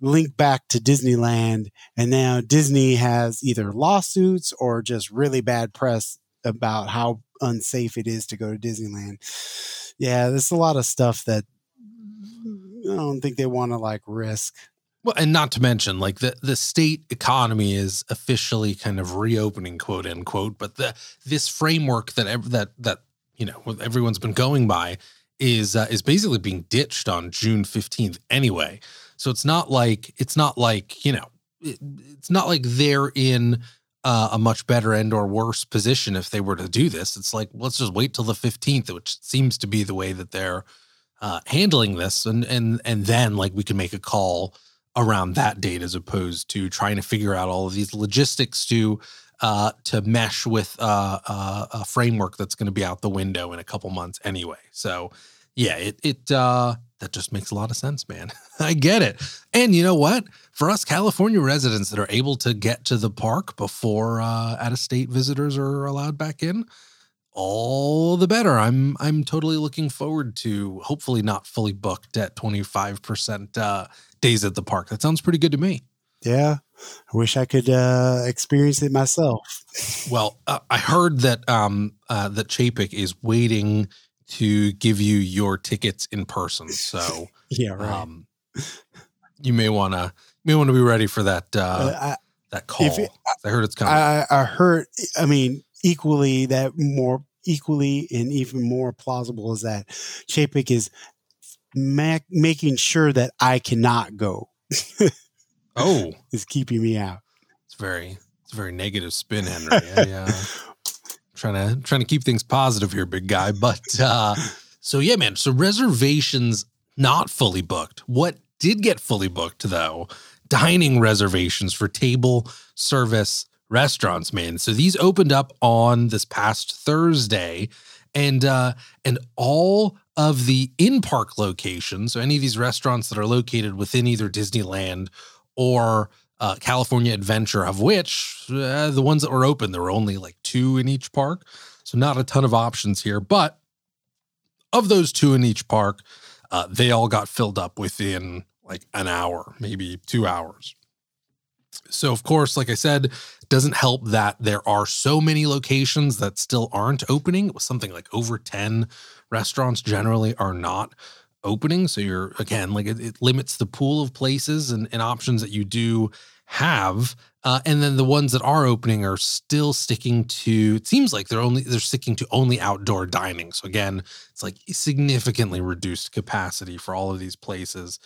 link back to Disneyland, and now Disney has either lawsuits or just really bad press about how unsafe it is to go to Disneyland. Yeah, there's a lot of stuff that I don't think they want to like risk. Well, and not to mention, like the the state economy is officially kind of reopening, quote unquote. But the this framework that that that you know everyone's been going by is uh, is basically being ditched on June fifteenth anyway. So it's not like it's not like you know it, it's not like they're in uh, a much better and or worse position if they were to do this. It's like let's just wait till the fifteenth, which seems to be the way that they're uh, handling this, and and and then like we can make a call around that date as opposed to trying to figure out all of these logistics to uh, to mesh with uh, uh, a framework that's going to be out the window in a couple months anyway. So yeah, it it uh, that just makes a lot of sense, man. I get it. And you know what? For us California residents that are able to get to the park before uh, out of state visitors are allowed back in, all the better. I'm I'm totally looking forward to hopefully not fully booked at 25% uh, days at the park. That sounds pretty good to me. Yeah, I wish I could uh, experience it myself. Well, uh, I heard that um uh, that Chapek is waiting to give you your tickets in person. So Yeah, right. um you may want to may want to be ready for that uh, Uh, that call. it- I heard it's coming. I, I I heard. I mean, equally that more equally and even more plausible is that Chapek is ma- making sure that I cannot go. oh, is keeping me out. it's very it's a very negative spin, Henry. Yeah. uh, trying to trying to keep things positive here, big guy. But uh, so yeah, man. So reservations not fully booked. What did get fully booked though? Dining reservations for table service restaurants, man. So these opened up on this past Thursday, and uh, and all of the in park locations. So any of these restaurants that are located within either Disneyland or uh, California Adventure, of which uh, the ones that were open, there were only like two in each park. So not a ton of options here. But of those two in each park, uh, they all got filled up within like an hour, maybe two hours. So, of course, like I said, doesn't help that there are so many locations that still aren't opening. It was something like over 10 restaurants generally are not opening. So you're again like it, it limits the pool of places and, and options that you do have. Uh, and then the ones that are opening are still sticking to. It seems like they're only they're sticking to only outdoor dining. So again, it's like significantly reduced capacity for all of these places.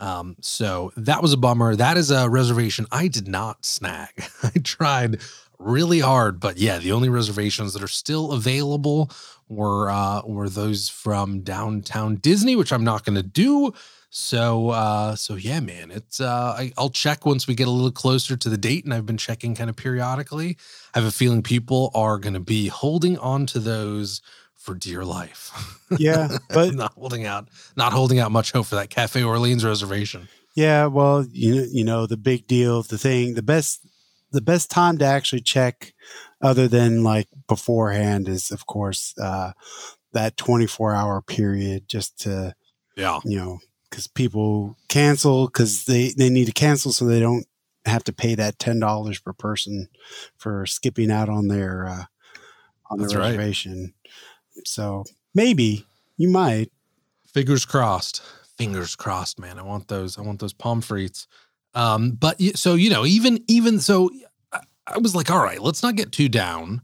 Um, so that was a bummer. That is a reservation I did not snag. I tried really hard, but yeah, the only reservations that are still available were uh were those from downtown Disney, which I'm not gonna do. So uh so yeah, man, it's uh I, I'll check once we get a little closer to the date, and I've been checking kind of periodically. I have a feeling people are gonna be holding on to those for dear life. Yeah, but not holding out not holding out much hope for that Cafe Orleans reservation. yeah, well, you you know, the big deal, the thing, the best, the best time to actually check, other than like beforehand, is of course uh, that twenty four hour period, just to Yeah. you know, because people cancel because they they need to cancel so they don't have to pay that ten dollars per person for skipping out on their uh, on the That's right. reservation. So maybe you might. Fingers crossed. Fingers crossed, man. I want those. I want those pommes frites. Um, but so you know, even even so, I, was like, all right, let's not get too down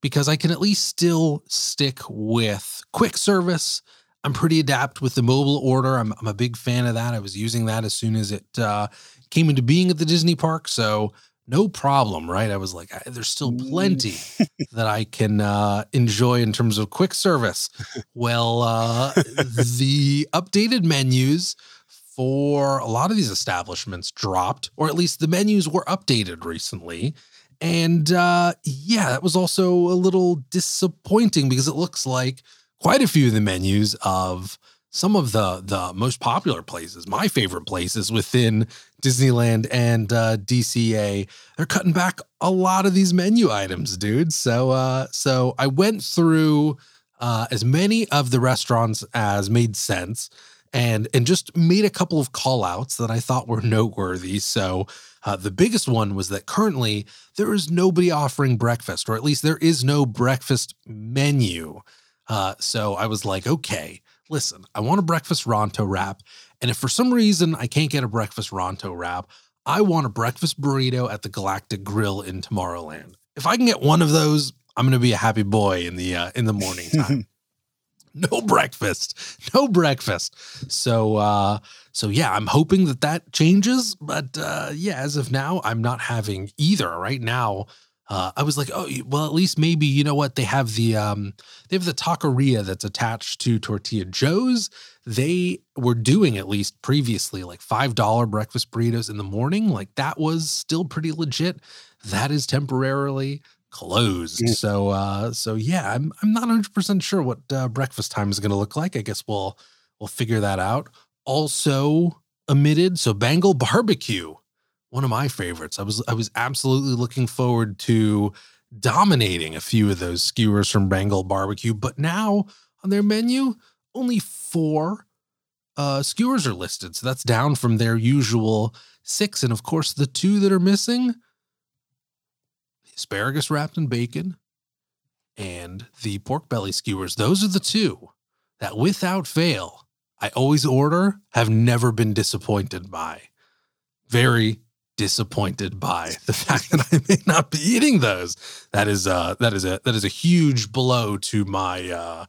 because I can at least still stick with quick service. I'm pretty adept with the mobile order. I'm, I'm a big fan of that. I was using that as soon as it uh, came into being at the Disney park, so no problem, right? I was like, I, there's still plenty that I can uh, enjoy in terms of quick service. Well, uh, the updated menus for a lot of these establishments dropped, or at least the menus were updated recently. And uh, yeah, that was also a little disappointing because it looks like quite a few of the menus of some of the the most popular places, my favorite places within Disneyland and uh, DCA, they're cutting back a lot of these menu items, dude. So uh, so I went through uh, as many of the restaurants as made sense and and just made a couple of call outs that I thought were noteworthy. So uh, the biggest one was that currently there is nobody offering breakfast, or at least there is no breakfast menu. Uh, so I was like, okay, listen, I want a breakfast Ronto wrap. And if for some reason I can't get a breakfast Ronto wrap, I want a breakfast burrito at the Galactic Grill in Tomorrowland. If I can get one of those, I'm going to be a happy boy in the uh, in the morning time. no breakfast, no breakfast. So uh so yeah, I'm hoping that that changes, but uh yeah, as of now, I'm not having either right now. Uh, I was like, oh, well, at least maybe you know what they have the um, they have the taqueria that's attached to Tortilla Joe's. They were doing at least previously like five dollar breakfast burritos in the morning. Like that was still pretty legit. That is temporarily closed. Mm. So uh, so yeah, I'm I'm not 100 percent sure what uh, breakfast time is going to look like. I guess we'll we'll figure that out. Also omitted, so Bengal barbecue one of my favorites. I was I was absolutely looking forward to dominating a few of those skewers from Bengal Barbecue, but now on their menu, only four uh, skewers are listed. So that's down from their usual six. And of course, the two that are missing asparagus wrapped in bacon and the pork belly skewers. Those are the two that, without fail, I always order, have never been disappointed by. Very disappointed by the fact that I may not be eating those. That is uh that is a that is a huge blow to my uh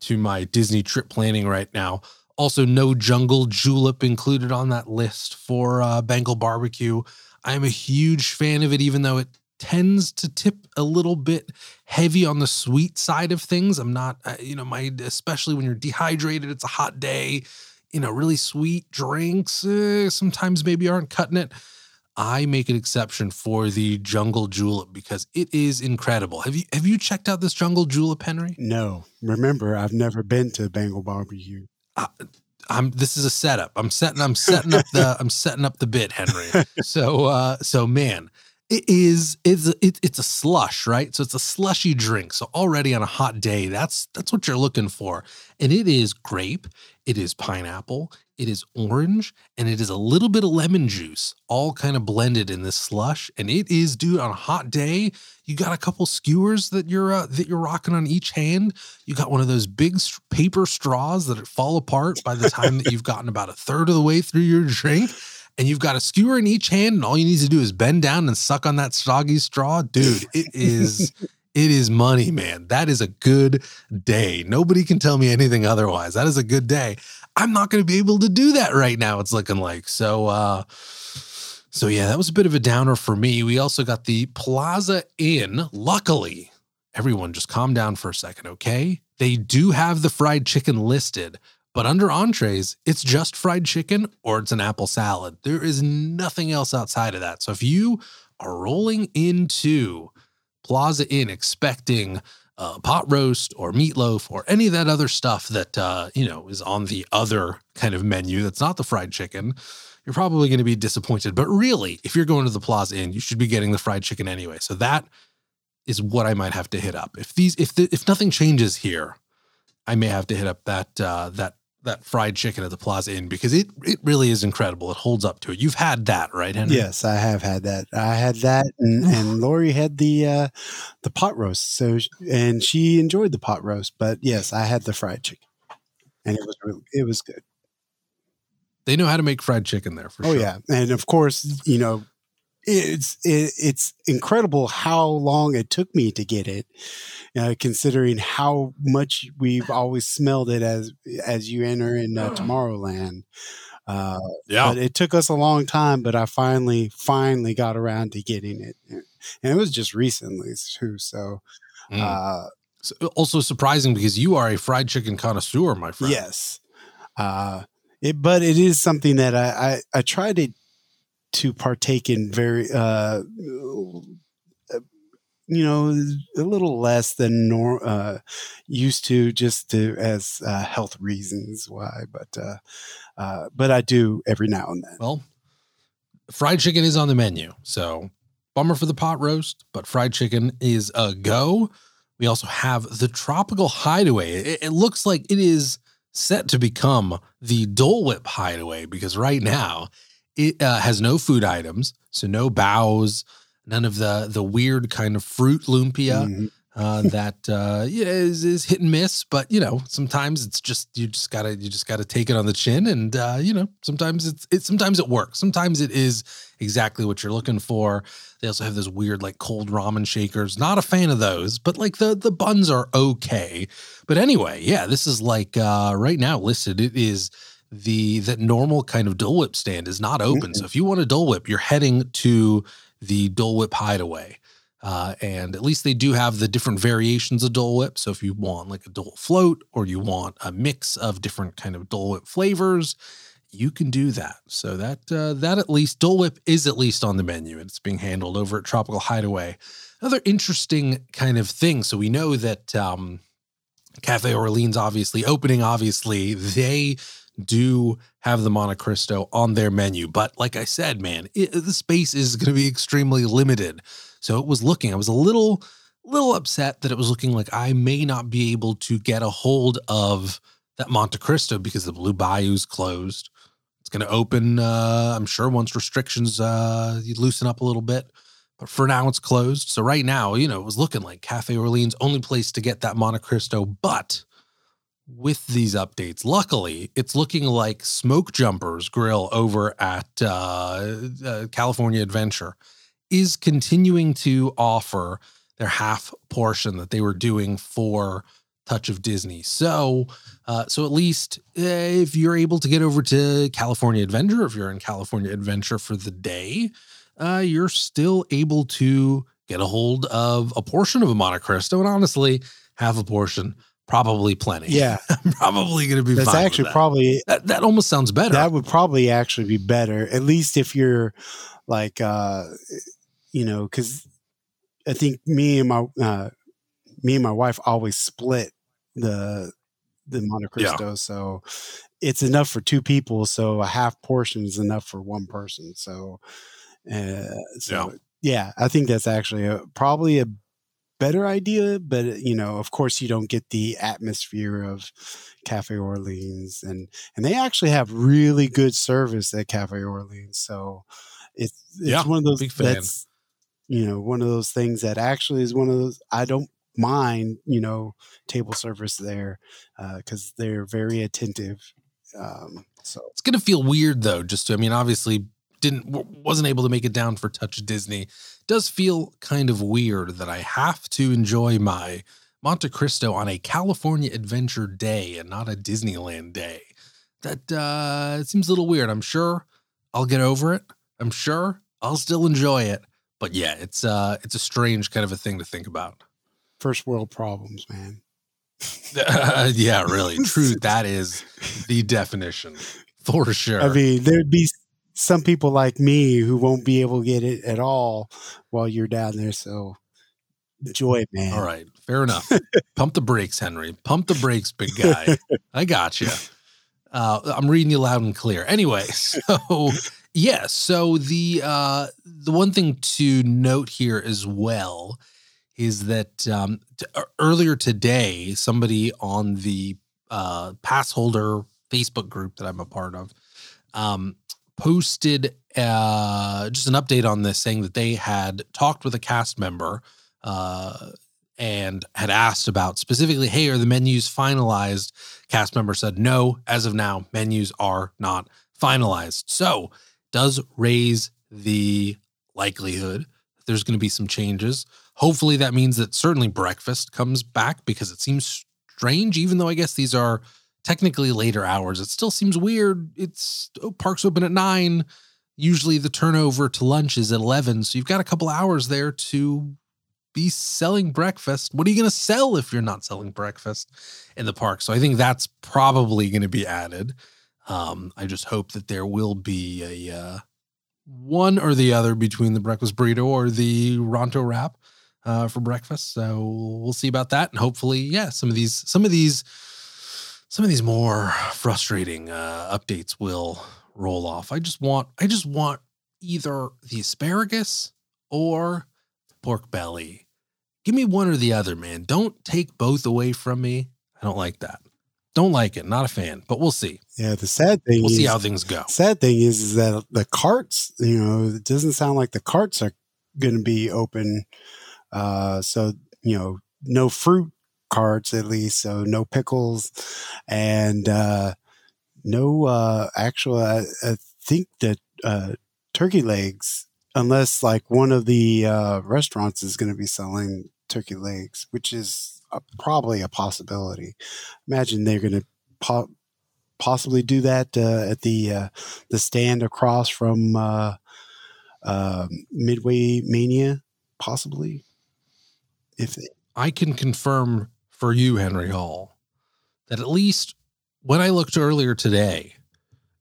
to my Disney trip planning right now. Also, no jungle julep included on that list for uh, Bengal barbecue. I'm a huge fan of it, even though it tends to tip a little bit heavy on the sweet side of things. I'm not, uh, you know, my especially when you're dehydrated, it's a hot day. You know, really sweet drinks uh, sometimes maybe aren't cutting it. I make an exception for the jungle julep because it is incredible. Have you have you checked out this jungle julep, Henry? No, remember, I've never been to Bengal barbecue. I'm this is a setup. I'm setting I'm setting up the I'm setting up the bit, Henry. So uh so man, it is it's it, it's a slush, right? So it's a slushy drink. So already on a hot day, that's that's what you're looking for. And it is grape, it is pineapple, it is orange, and it is a little bit of lemon juice, all kind of blended in this slush. And it is, dude, on a hot day, you got a couple skewers that you're uh, that you're rocking on each hand. You got one of those big paper straws that fall apart by the time that you've gotten about a third of the way through your drink. And you've got a skewer in each hand, and all you need to do is bend down and suck on that soggy straw, dude. It is it is money, man. That is a good day. Nobody can tell me anything otherwise. That is a good day. I'm not going to be able to do that right now. It's looking like so. uh So yeah, that was a bit of a downer for me. We also got the Plaza Inn. Luckily, everyone just calm down for a second, okay? They do have the fried chicken listed, but under entrees, it's just fried chicken or it's an apple salad. There is nothing else outside of that. So if you are rolling into Plaza Inn expecting uh, pot roast or meatloaf or any of that other stuff that uh, you know is on the other kind of menu that's not the fried chicken, you're probably going to be disappointed. But really, if you're going to the Plaza Inn, you should be getting the fried chicken anyway. So that is what I might have to hit up. If these, if the, if nothing changes here, I may have to hit up that uh, that that fried chicken at the Plaza Inn because it it really is incredible. It holds up to it. You've had that, right, Henry? Yes, I have had that. I had that, and, and Lori had the uh, the pot roast. So, and she enjoyed the pot roast. But yes, I had the fried chicken, and it was really, it was good. They know how to make fried chicken there for oh sure. Oh yeah, and of course, you know, it's it, it's incredible how long it took me to get it, uh, considering how much we've always smelled it as as you enter in uh, Tomorrowland. Uh, Yeah. but it took us a long time. But I finally finally got around to getting it, and it was just recently too. So Mm. uh, So- also surprising because you are a fried chicken connoisseur, my friend. Yes. Uh, it, but it is something that I, I, I try to, to partake in very, uh, you know, a little less than nor, uh, used to just to, as, uh, health reasons why, but, uh, uh, but I do every now and then. Well, fried chicken is on the menu. So bummer for the pot roast, but fried chicken is a go. We also have the Tropical Hideaway. It, it looks like it is set to become the Dole Whip Hideaway because right now it uh, has no food items, so no bows, none of the the weird kind of fruit lumpia Mhm. uh, that uh, yeah, is, is hit and miss. But you know, sometimes it's just you just gotta you just gotta take it on the chin, and uh, you know, sometimes it's it sometimes it works. Sometimes it is exactly what you're looking for. They also have those weird like cold ramen shakers. Not a fan of those, but like the the buns are okay. But anyway, yeah, this is like uh, right now listed. It is the that normal kind of Dole Whip stand is not open. So if you want a Dole Whip, you're heading to the Dole Whip Hideaway. Uh, and at least they do have the different variations of Dole Whip. So if you want like a Dole float or you want a mix of different kind of Dole Whip flavors, you can do that. So that uh, that at least Dole Whip is at least on the menu and it's being handled over at Tropical Hideaway. Another interesting kind of thing. So we know that um, Cafe Orleans, obviously opening, obviously they do have the Monte Cristo on their menu. But like I said, man, it, the space is going to be extremely limited. So it was looking, I was a little, little upset that it was looking like I may not be able to get a hold of that Monte Cristo because the Blue Bayou's closed. It's going to open, uh, I'm sure, once restrictions uh, loosen up a little bit. But for now, it's closed. So right now, you know, it was looking like Cafe Orleans only place to get that Monte Cristo. But with these updates, luckily, it's looking like Smoke Jumpers Grill over at uh, uh, California Adventure is continuing to offer their half portion that they were doing for Touch of Disney. So, uh, so at least uh, if you're able to get over to California Adventure, if you're in California Adventure for the day, uh, you're still able to get a hold of a portion of a Monte Cristo, and honestly, half a portion probably plenty. Yeah, probably going to be. that's actually that. probably that. That almost sounds better. that would probably actually be better at least if you're like uh you know because i think me and my uh me and my wife always split the the monte Yeah. cristo so it's enough for two people so a half portion is enough for one person so uh so yeah, i think that's actually a, probably a better idea but you know of course you don't get the atmosphere of cafe orleans and and they actually have really good service at Cafe Orleans. So it's it's Yeah, one of those that's you know one of those things that actually is one of those I don't mind you know table service there because they're very attentive. Um, so It's gonna feel weird though. Just to, I mean, obviously didn't w- wasn't able to make it down for Touch Disney. Does feel kind of weird that I have to enjoy my Monte Cristo on a California Adventure day and not a Disneyland day. That uh, it seems a little weird. I'm sure I'll get over it. I'm sure I'll still enjoy it. But yeah, it's uh, it's a strange kind of a thing to think about. first world problems, man. yeah, really, true. That is the definition for sure. I mean, there'd be some people like me who won't be able to get it at all while you're down there. So enjoy it, man. All right, fair enough. Pump the brakes, Henry. Pump the brakes, big guy. I got you. Uh, I'm reading you loud and clear. Anyway, so yeah, so the uh, the one thing to note here as well is that um, t- earlier today, somebody on the uh, pass holder Facebook group that I'm a part of, um, posted uh, just an update on this, saying that they had talked with a cast member uh, and had asked about specifically, hey, are the menus finalized? Cast member said, no, as of now, menus are not finalized. So, does raise the likelihood there's going to be some changes. Hopefully, that means that certainly breakfast comes back because it seems strange, even though I guess these are technically later hours. It still seems weird. It's oh, parks open at nine. Usually the turnover to lunch is at 11. So you've got a couple hours there to be selling breakfast. What are you going to sell if you're not selling breakfast in the park? So I think that's probably going to be added. Um, I just hope that there will be a uh, one or the other between the breakfast burrito or the Ronto wrap uh, for breakfast. So we'll see about that, and hopefully, yeah, some of these, some of these, some of these more frustrating uh, updates will roll off. I just want, I just want either the asparagus or pork belly. Give me one or the other, man. Don't take both away from me. I don't like that. Don't like it. Not a fan, but we'll see. Yeah, the sad thing We'll is, see how things go. sad thing is, is that the carts, you know, it doesn't sound like the carts are going to be open. Uh, so, you know, no fruit carts at least. So no pickles and, uh, no, uh, actual, I, I think that, uh, turkey legs, unless like one of the, uh, restaurants is going to be selling turkey legs, which is uh, probably a possibility. Imagine they're going to po- possibly do that uh, at the uh, the stand across from uh, uh, Midway Mania, possibly. If they, I can confirm for you, Henry Hall, that at least when I looked earlier today,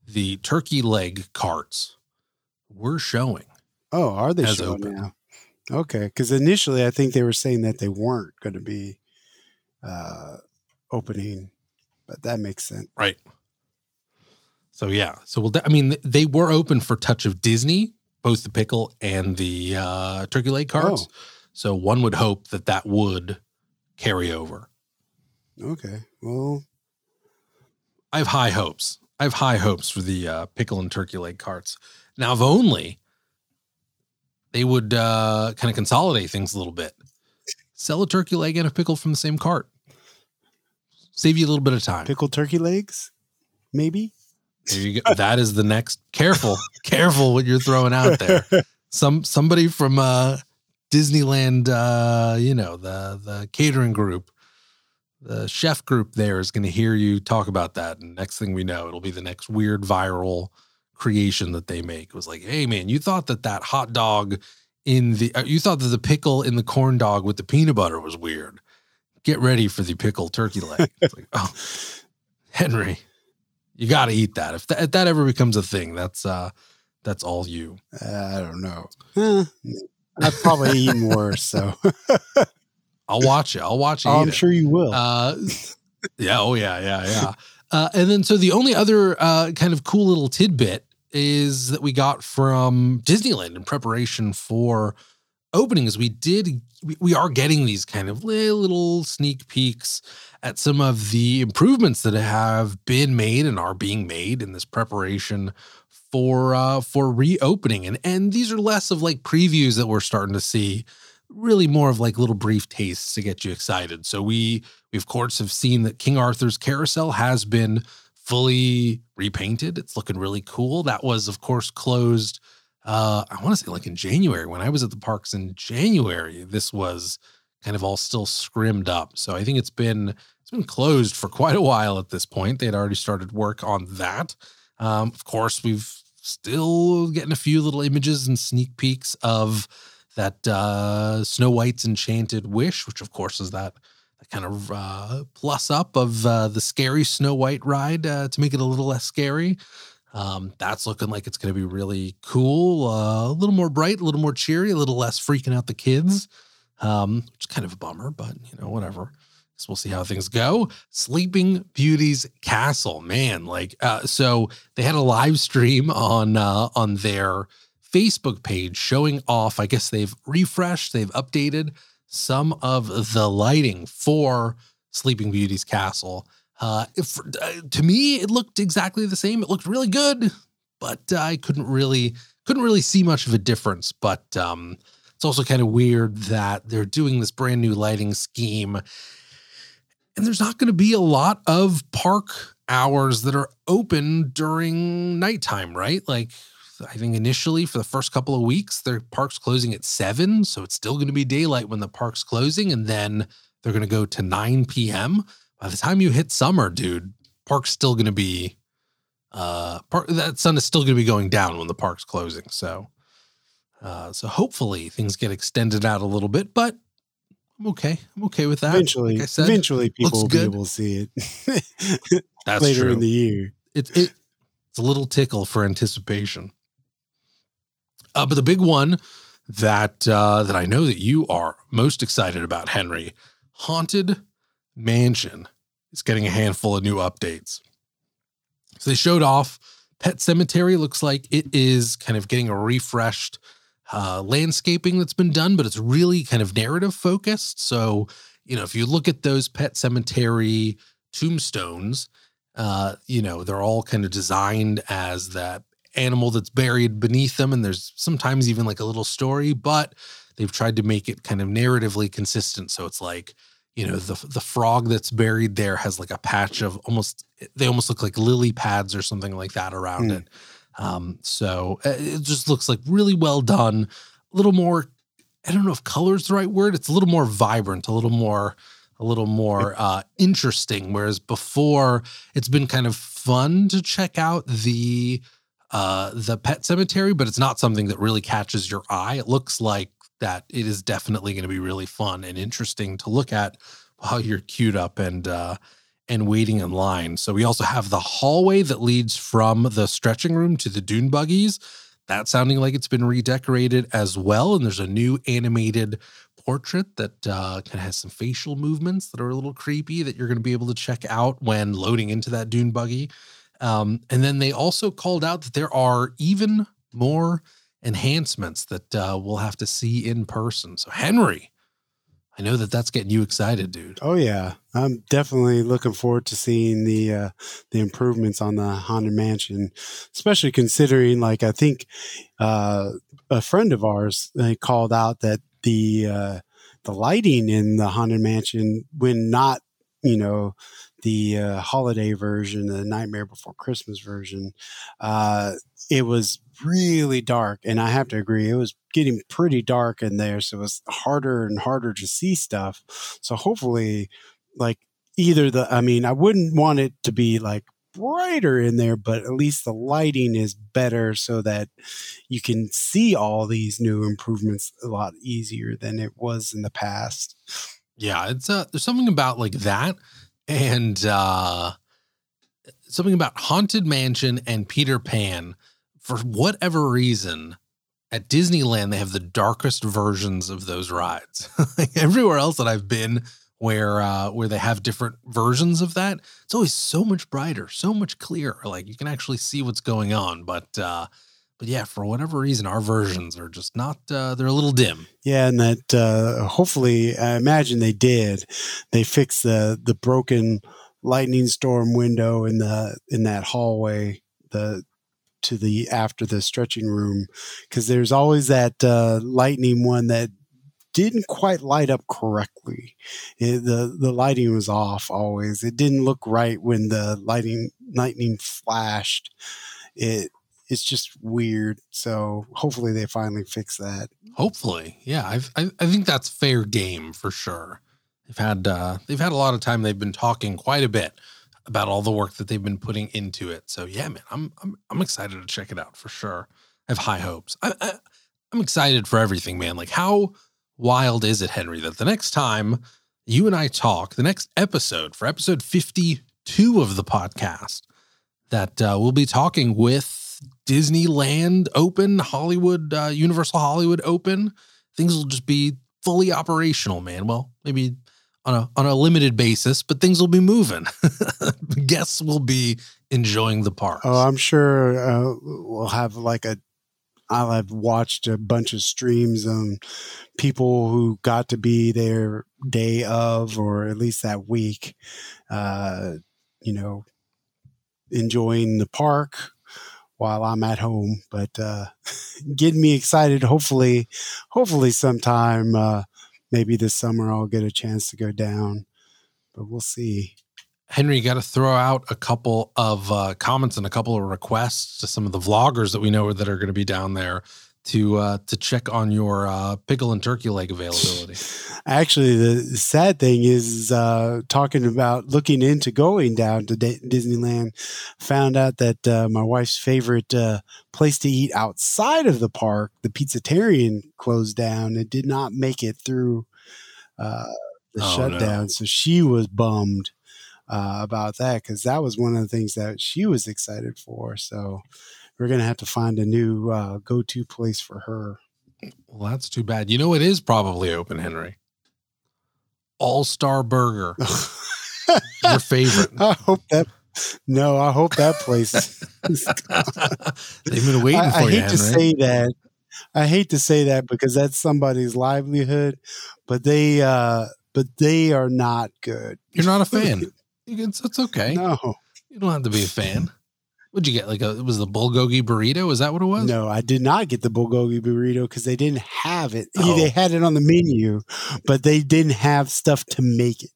the turkey leg carts were showing. oh, are they showing open. now? Okay, because initially I think they were saying that they weren't going to be uh, opening, but that makes sense. Right. So yeah. So we'll. I mean, they were open for Touch of Disney, both the pickle and the uh, turkey leg carts. Oh. So one would hope that that would carry over. Okay, well, I have high hopes. I have high hopes for the uh, pickle and turkey leg carts. Now, if only they would uh, kind of consolidate things a little bit. Sell a turkey leg and a pickle from the same cart. Save you a little bit of time. Pickle turkey legs, maybe. There you go. That is the next. Careful, careful what you're throwing out there. Some somebody from uh, Disneyland, uh, you know the the catering group, the chef group there is going to hear you talk about that, and next thing we know, it'll be the next weird viral creation that they make. It was like, hey man, you thought that that hot dog in the uh, you thought that the pickle in the corn dog with the peanut butter was weird. Get ready for the pickle turkey leg. It's like, oh, Henry, you got to eat that. If that, if that ever becomes a thing, that's uh, that's all you. Uh, I don't know. Eh, I've probably eaten worse, so I'll watch it. I'll watch. Oh, I'm it. sure you will. Uh, yeah. Oh, yeah. Yeah. Yeah. Uh, and then, so the only other uh, kind of cool little tidbit is that we got from Disneyland in preparation for opening is we did we, we are getting these kind of little sneak peeks at some of the improvements that have been made and are being made in this preparation for uh for reopening and and these are less of like previews that we're starting to see really more of like little brief tastes to get you excited. So we we of course have seen that king arthur's carousel has been fully repainted. It's looking really cool. That was of course closed uh i want to say like in january. When i was at the parks in january this was kind of all still scrimmed up. So i think it's been it's been closed for quite a while at this point. They had already started work on that. Um of course we've still getting a few little images and sneak peeks of that uh snow white's enchanted wish which of course is that that kind of uh, plus up of uh, the scary Snow White ride uh, to make it a little less scary. Um, that's looking like it's going to be really cool, uh, a little more bright, a little more cheery, a little less freaking out the kids, um, which is kind of a bummer, but you know, whatever. So we'll see how things go. Sleeping Beauty's Castle, man, like uh, so they had a live stream on on their Facebook page showing off. I guess they've refreshed, they've updated some of the lighting for Sleeping Beauty's castle. Uh, if, uh, to me, it looked exactly the same. It looked really good, but I couldn't really couldn't really see much of a difference. But um, it's also kind of weird that they're doing this brand new lighting scheme, and there's not going to be a lot of park hours that are open during nighttime, right? Like I think initially for the first couple of weeks, their park's closing at seven. So it's still going to be daylight when the park's closing. And then they're going to go to 9 p.m. By the time you hit summer, dude, park's still going to be, uh, park, that sun is still going to be going down when the park's closing. So, uh, so hopefully things get extended out a little bit, but I'm okay. I'm okay with that. Eventually, like said, eventually people will be able to see it That's later true. in the year. It, it, it's a little tickle for anticipation. Uh, but the big one that uh, that I know that you are most excited about, Henry, Haunted Mansion is getting a handful of new updates. So they showed off Pet Cemetery. Looks like it is kind of getting a refreshed uh, landscaping that's been done, but it's really kind of narrative focused. So you know, if you look at those Pet Cemetery tombstones, uh, you know, they're all kind of designed as that animal that's buried beneath them. And there's sometimes even like a little story, but they've tried to make it kind of narratively consistent. So it's like, you know, the the frog that's buried there has like a patch of almost they almost look like lily pads or something like that around mm. it. Um, so uh, it just looks like really well done. A little more, I don't know if color is the right word. It's a little more vibrant, a little more, a little more uh, interesting. Whereas before, it's been kind of fun to check out the uh, the pet cemetery, but it's not something that really catches your eye. It looks like that it is definitely going to be really fun and interesting to look at while you're queued up and uh, and waiting in line. So we also have the hallway that leads from the stretching room to the dune buggies. That's sounding like it's been redecorated as well. And there's a new animated portrait that uh, kind of has some facial movements that are a little creepy that you're going to be able to check out when loading into that dune buggy. Um, and then they also called out that there are even more enhancements that uh, we'll have to see in person. So, Henry, I know that that's getting you excited, dude. Oh yeah, I'm definitely looking forward to seeing the uh, the improvements on the Haunted Mansion, especially considering, like, I think uh, a friend of ours they called out that the uh, the lighting in the Haunted Mansion, when not you know the uh, holiday version, the Nightmare Before Christmas version, uh, it was really dark. And I have to agree, it was getting pretty dark in there. So it was harder and harder to see stuff. So hopefully, like, either the, I mean, I wouldn't want it to be like brighter in there, but at least the lighting is better so that you can see all these new improvements a lot easier than it was in the past. Yeah, it's uh there's something about like that and uh, something about Haunted Mansion and Peter Pan. For whatever reason, at Disneyland, they have the darkest versions of those rides. Everywhere else that I've been, where uh, where they have different versions of that, it's always so much brighter, so much clearer. Like you can actually see what's going on. But uh, but yeah, for whatever reason, our versions are just not. Uh, they're a little dim. Yeah, and that uh, hopefully, I imagine they did. They fixed the the broken lightning storm window in the in that hallway. The to the after the stretching room because there's always that uh, lightning one that didn't quite light up correctly. It, the the lighting was off always. It didn't look right when the lighting lightning flashed. It it's just weird. So hopefully they finally fix that. Hopefully, yeah. I've, I I think that's fair game for sure. They've had uh, they've had a lot of time. They've been talking quite a bit about all the work that they've been putting into it. So yeah, man, I'm I'm I'm excited to check it out for sure. I have high hopes. I, I I'm excited for everything, man. Like how wild is it, Henry, that the next time you and I talk, the next episode for episode 52 of the podcast, that uh, we'll be talking with Disneyland open, Hollywood, uh, Universal Hollywood open, things will just be fully operational, man. Well, maybe on a on a limited basis, but things will be moving. Guests will be enjoying the park. Oh, I'm sure uh, we'll have like a. I'll have watched a bunch of streams on people who got to be there day of, or at least that week. Uh, you know, enjoying the park while I'm at home, but uh, getting me excited. Hopefully, hopefully sometime, uh, maybe this summer, I'll get a chance to go down, but we'll see. Henry, you got to throw out a couple of uh, comments and a couple of requests to some of the vloggers that we know that are going to be down there to uh, to check on your uh, pickle and turkey leg availability. Actually, the sad thing is uh, talking about looking into going down to D- Disneyland. Found out that uh, my wife's favorite uh, place to eat outside of the park, the Pizzatarian, closed down. It did not make it through uh, the Oh, shutdown, no. so she was bummed. Uh, about that because that was one of the things that she was excited for. So we're gonna have to find a new uh, go-to place for her. Well, that's too bad. You know, it is probably open, Henry. All Star Burger, your favorite. I hope that. No, I hope that place. They've been waiting I, for I you, hate Henry. to say that. I hate to say that because that's somebody's livelihood, but they, uh but they are not good. You're not a fan. It's, it's okay. No, You don't have to be a fan. What'd you get? Like a it was the bulgogi burrito? Is that what it was? no, I did not get the bulgogi burrito because they didn't have it. Oh. They had it on the menu, but they didn't have stuff to make it.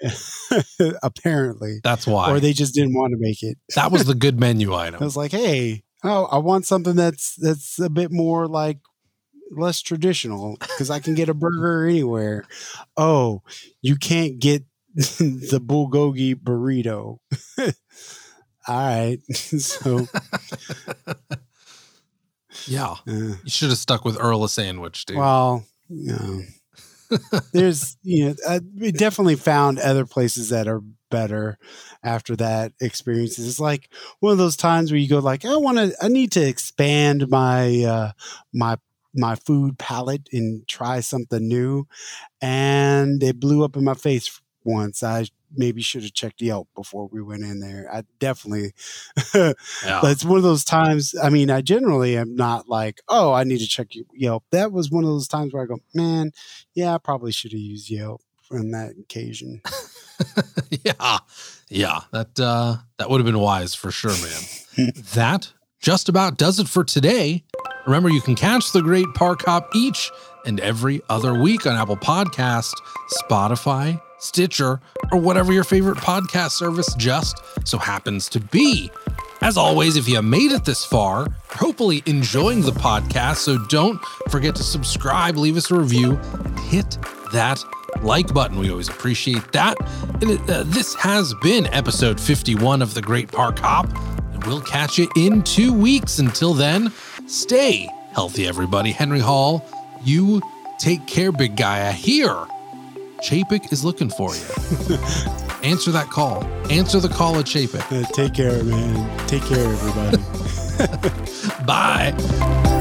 Apparently, That's why. or they just didn't want to make it. that was the good menu item. I was like, hey, oh, I want something that's that's a bit more like less traditional because I can get a burger anywhere. Oh, you can't get the bulgogi burrito. All right, so Yeah. uh, You should have stuck with Earl of Sandwich, dude. well, you know, there's you know, I, we definitely found other places that are better after that experience. It's like one of those times where you go like, I want to, I need to expand my uh, my my food palette and try something new, and it blew up in my face once. I maybe should have checked Yelp before we went in there. I definitely. yeah. It's one of those times. I mean, I generally am not like, oh, I need to check Yelp. That was one of those times where I go, man, yeah, I probably should have used Yelp on that occasion. yeah. Yeah. That uh that would have been wise for sure, man. that just about does it for today. Remember, you can catch the Great Park Hop each and every other week on Apple Podcast, Spotify, Stitcher, or whatever your favorite podcast service just so happens to be. As always, if you made it this far, hopefully enjoying the podcast, so don't forget to subscribe, leave us a review, and hit that like button. We always appreciate that. And it, uh, this has been episode 51 of the Great Park Hop, and we'll catch you in two weeks. Until then, stay healthy, everybody. Henry Hall, you take care, big guy. I hear Chapek is looking for you. Answer that call. Answer the call at Chapek. Uh, take care, man. Take care, everybody. Bye.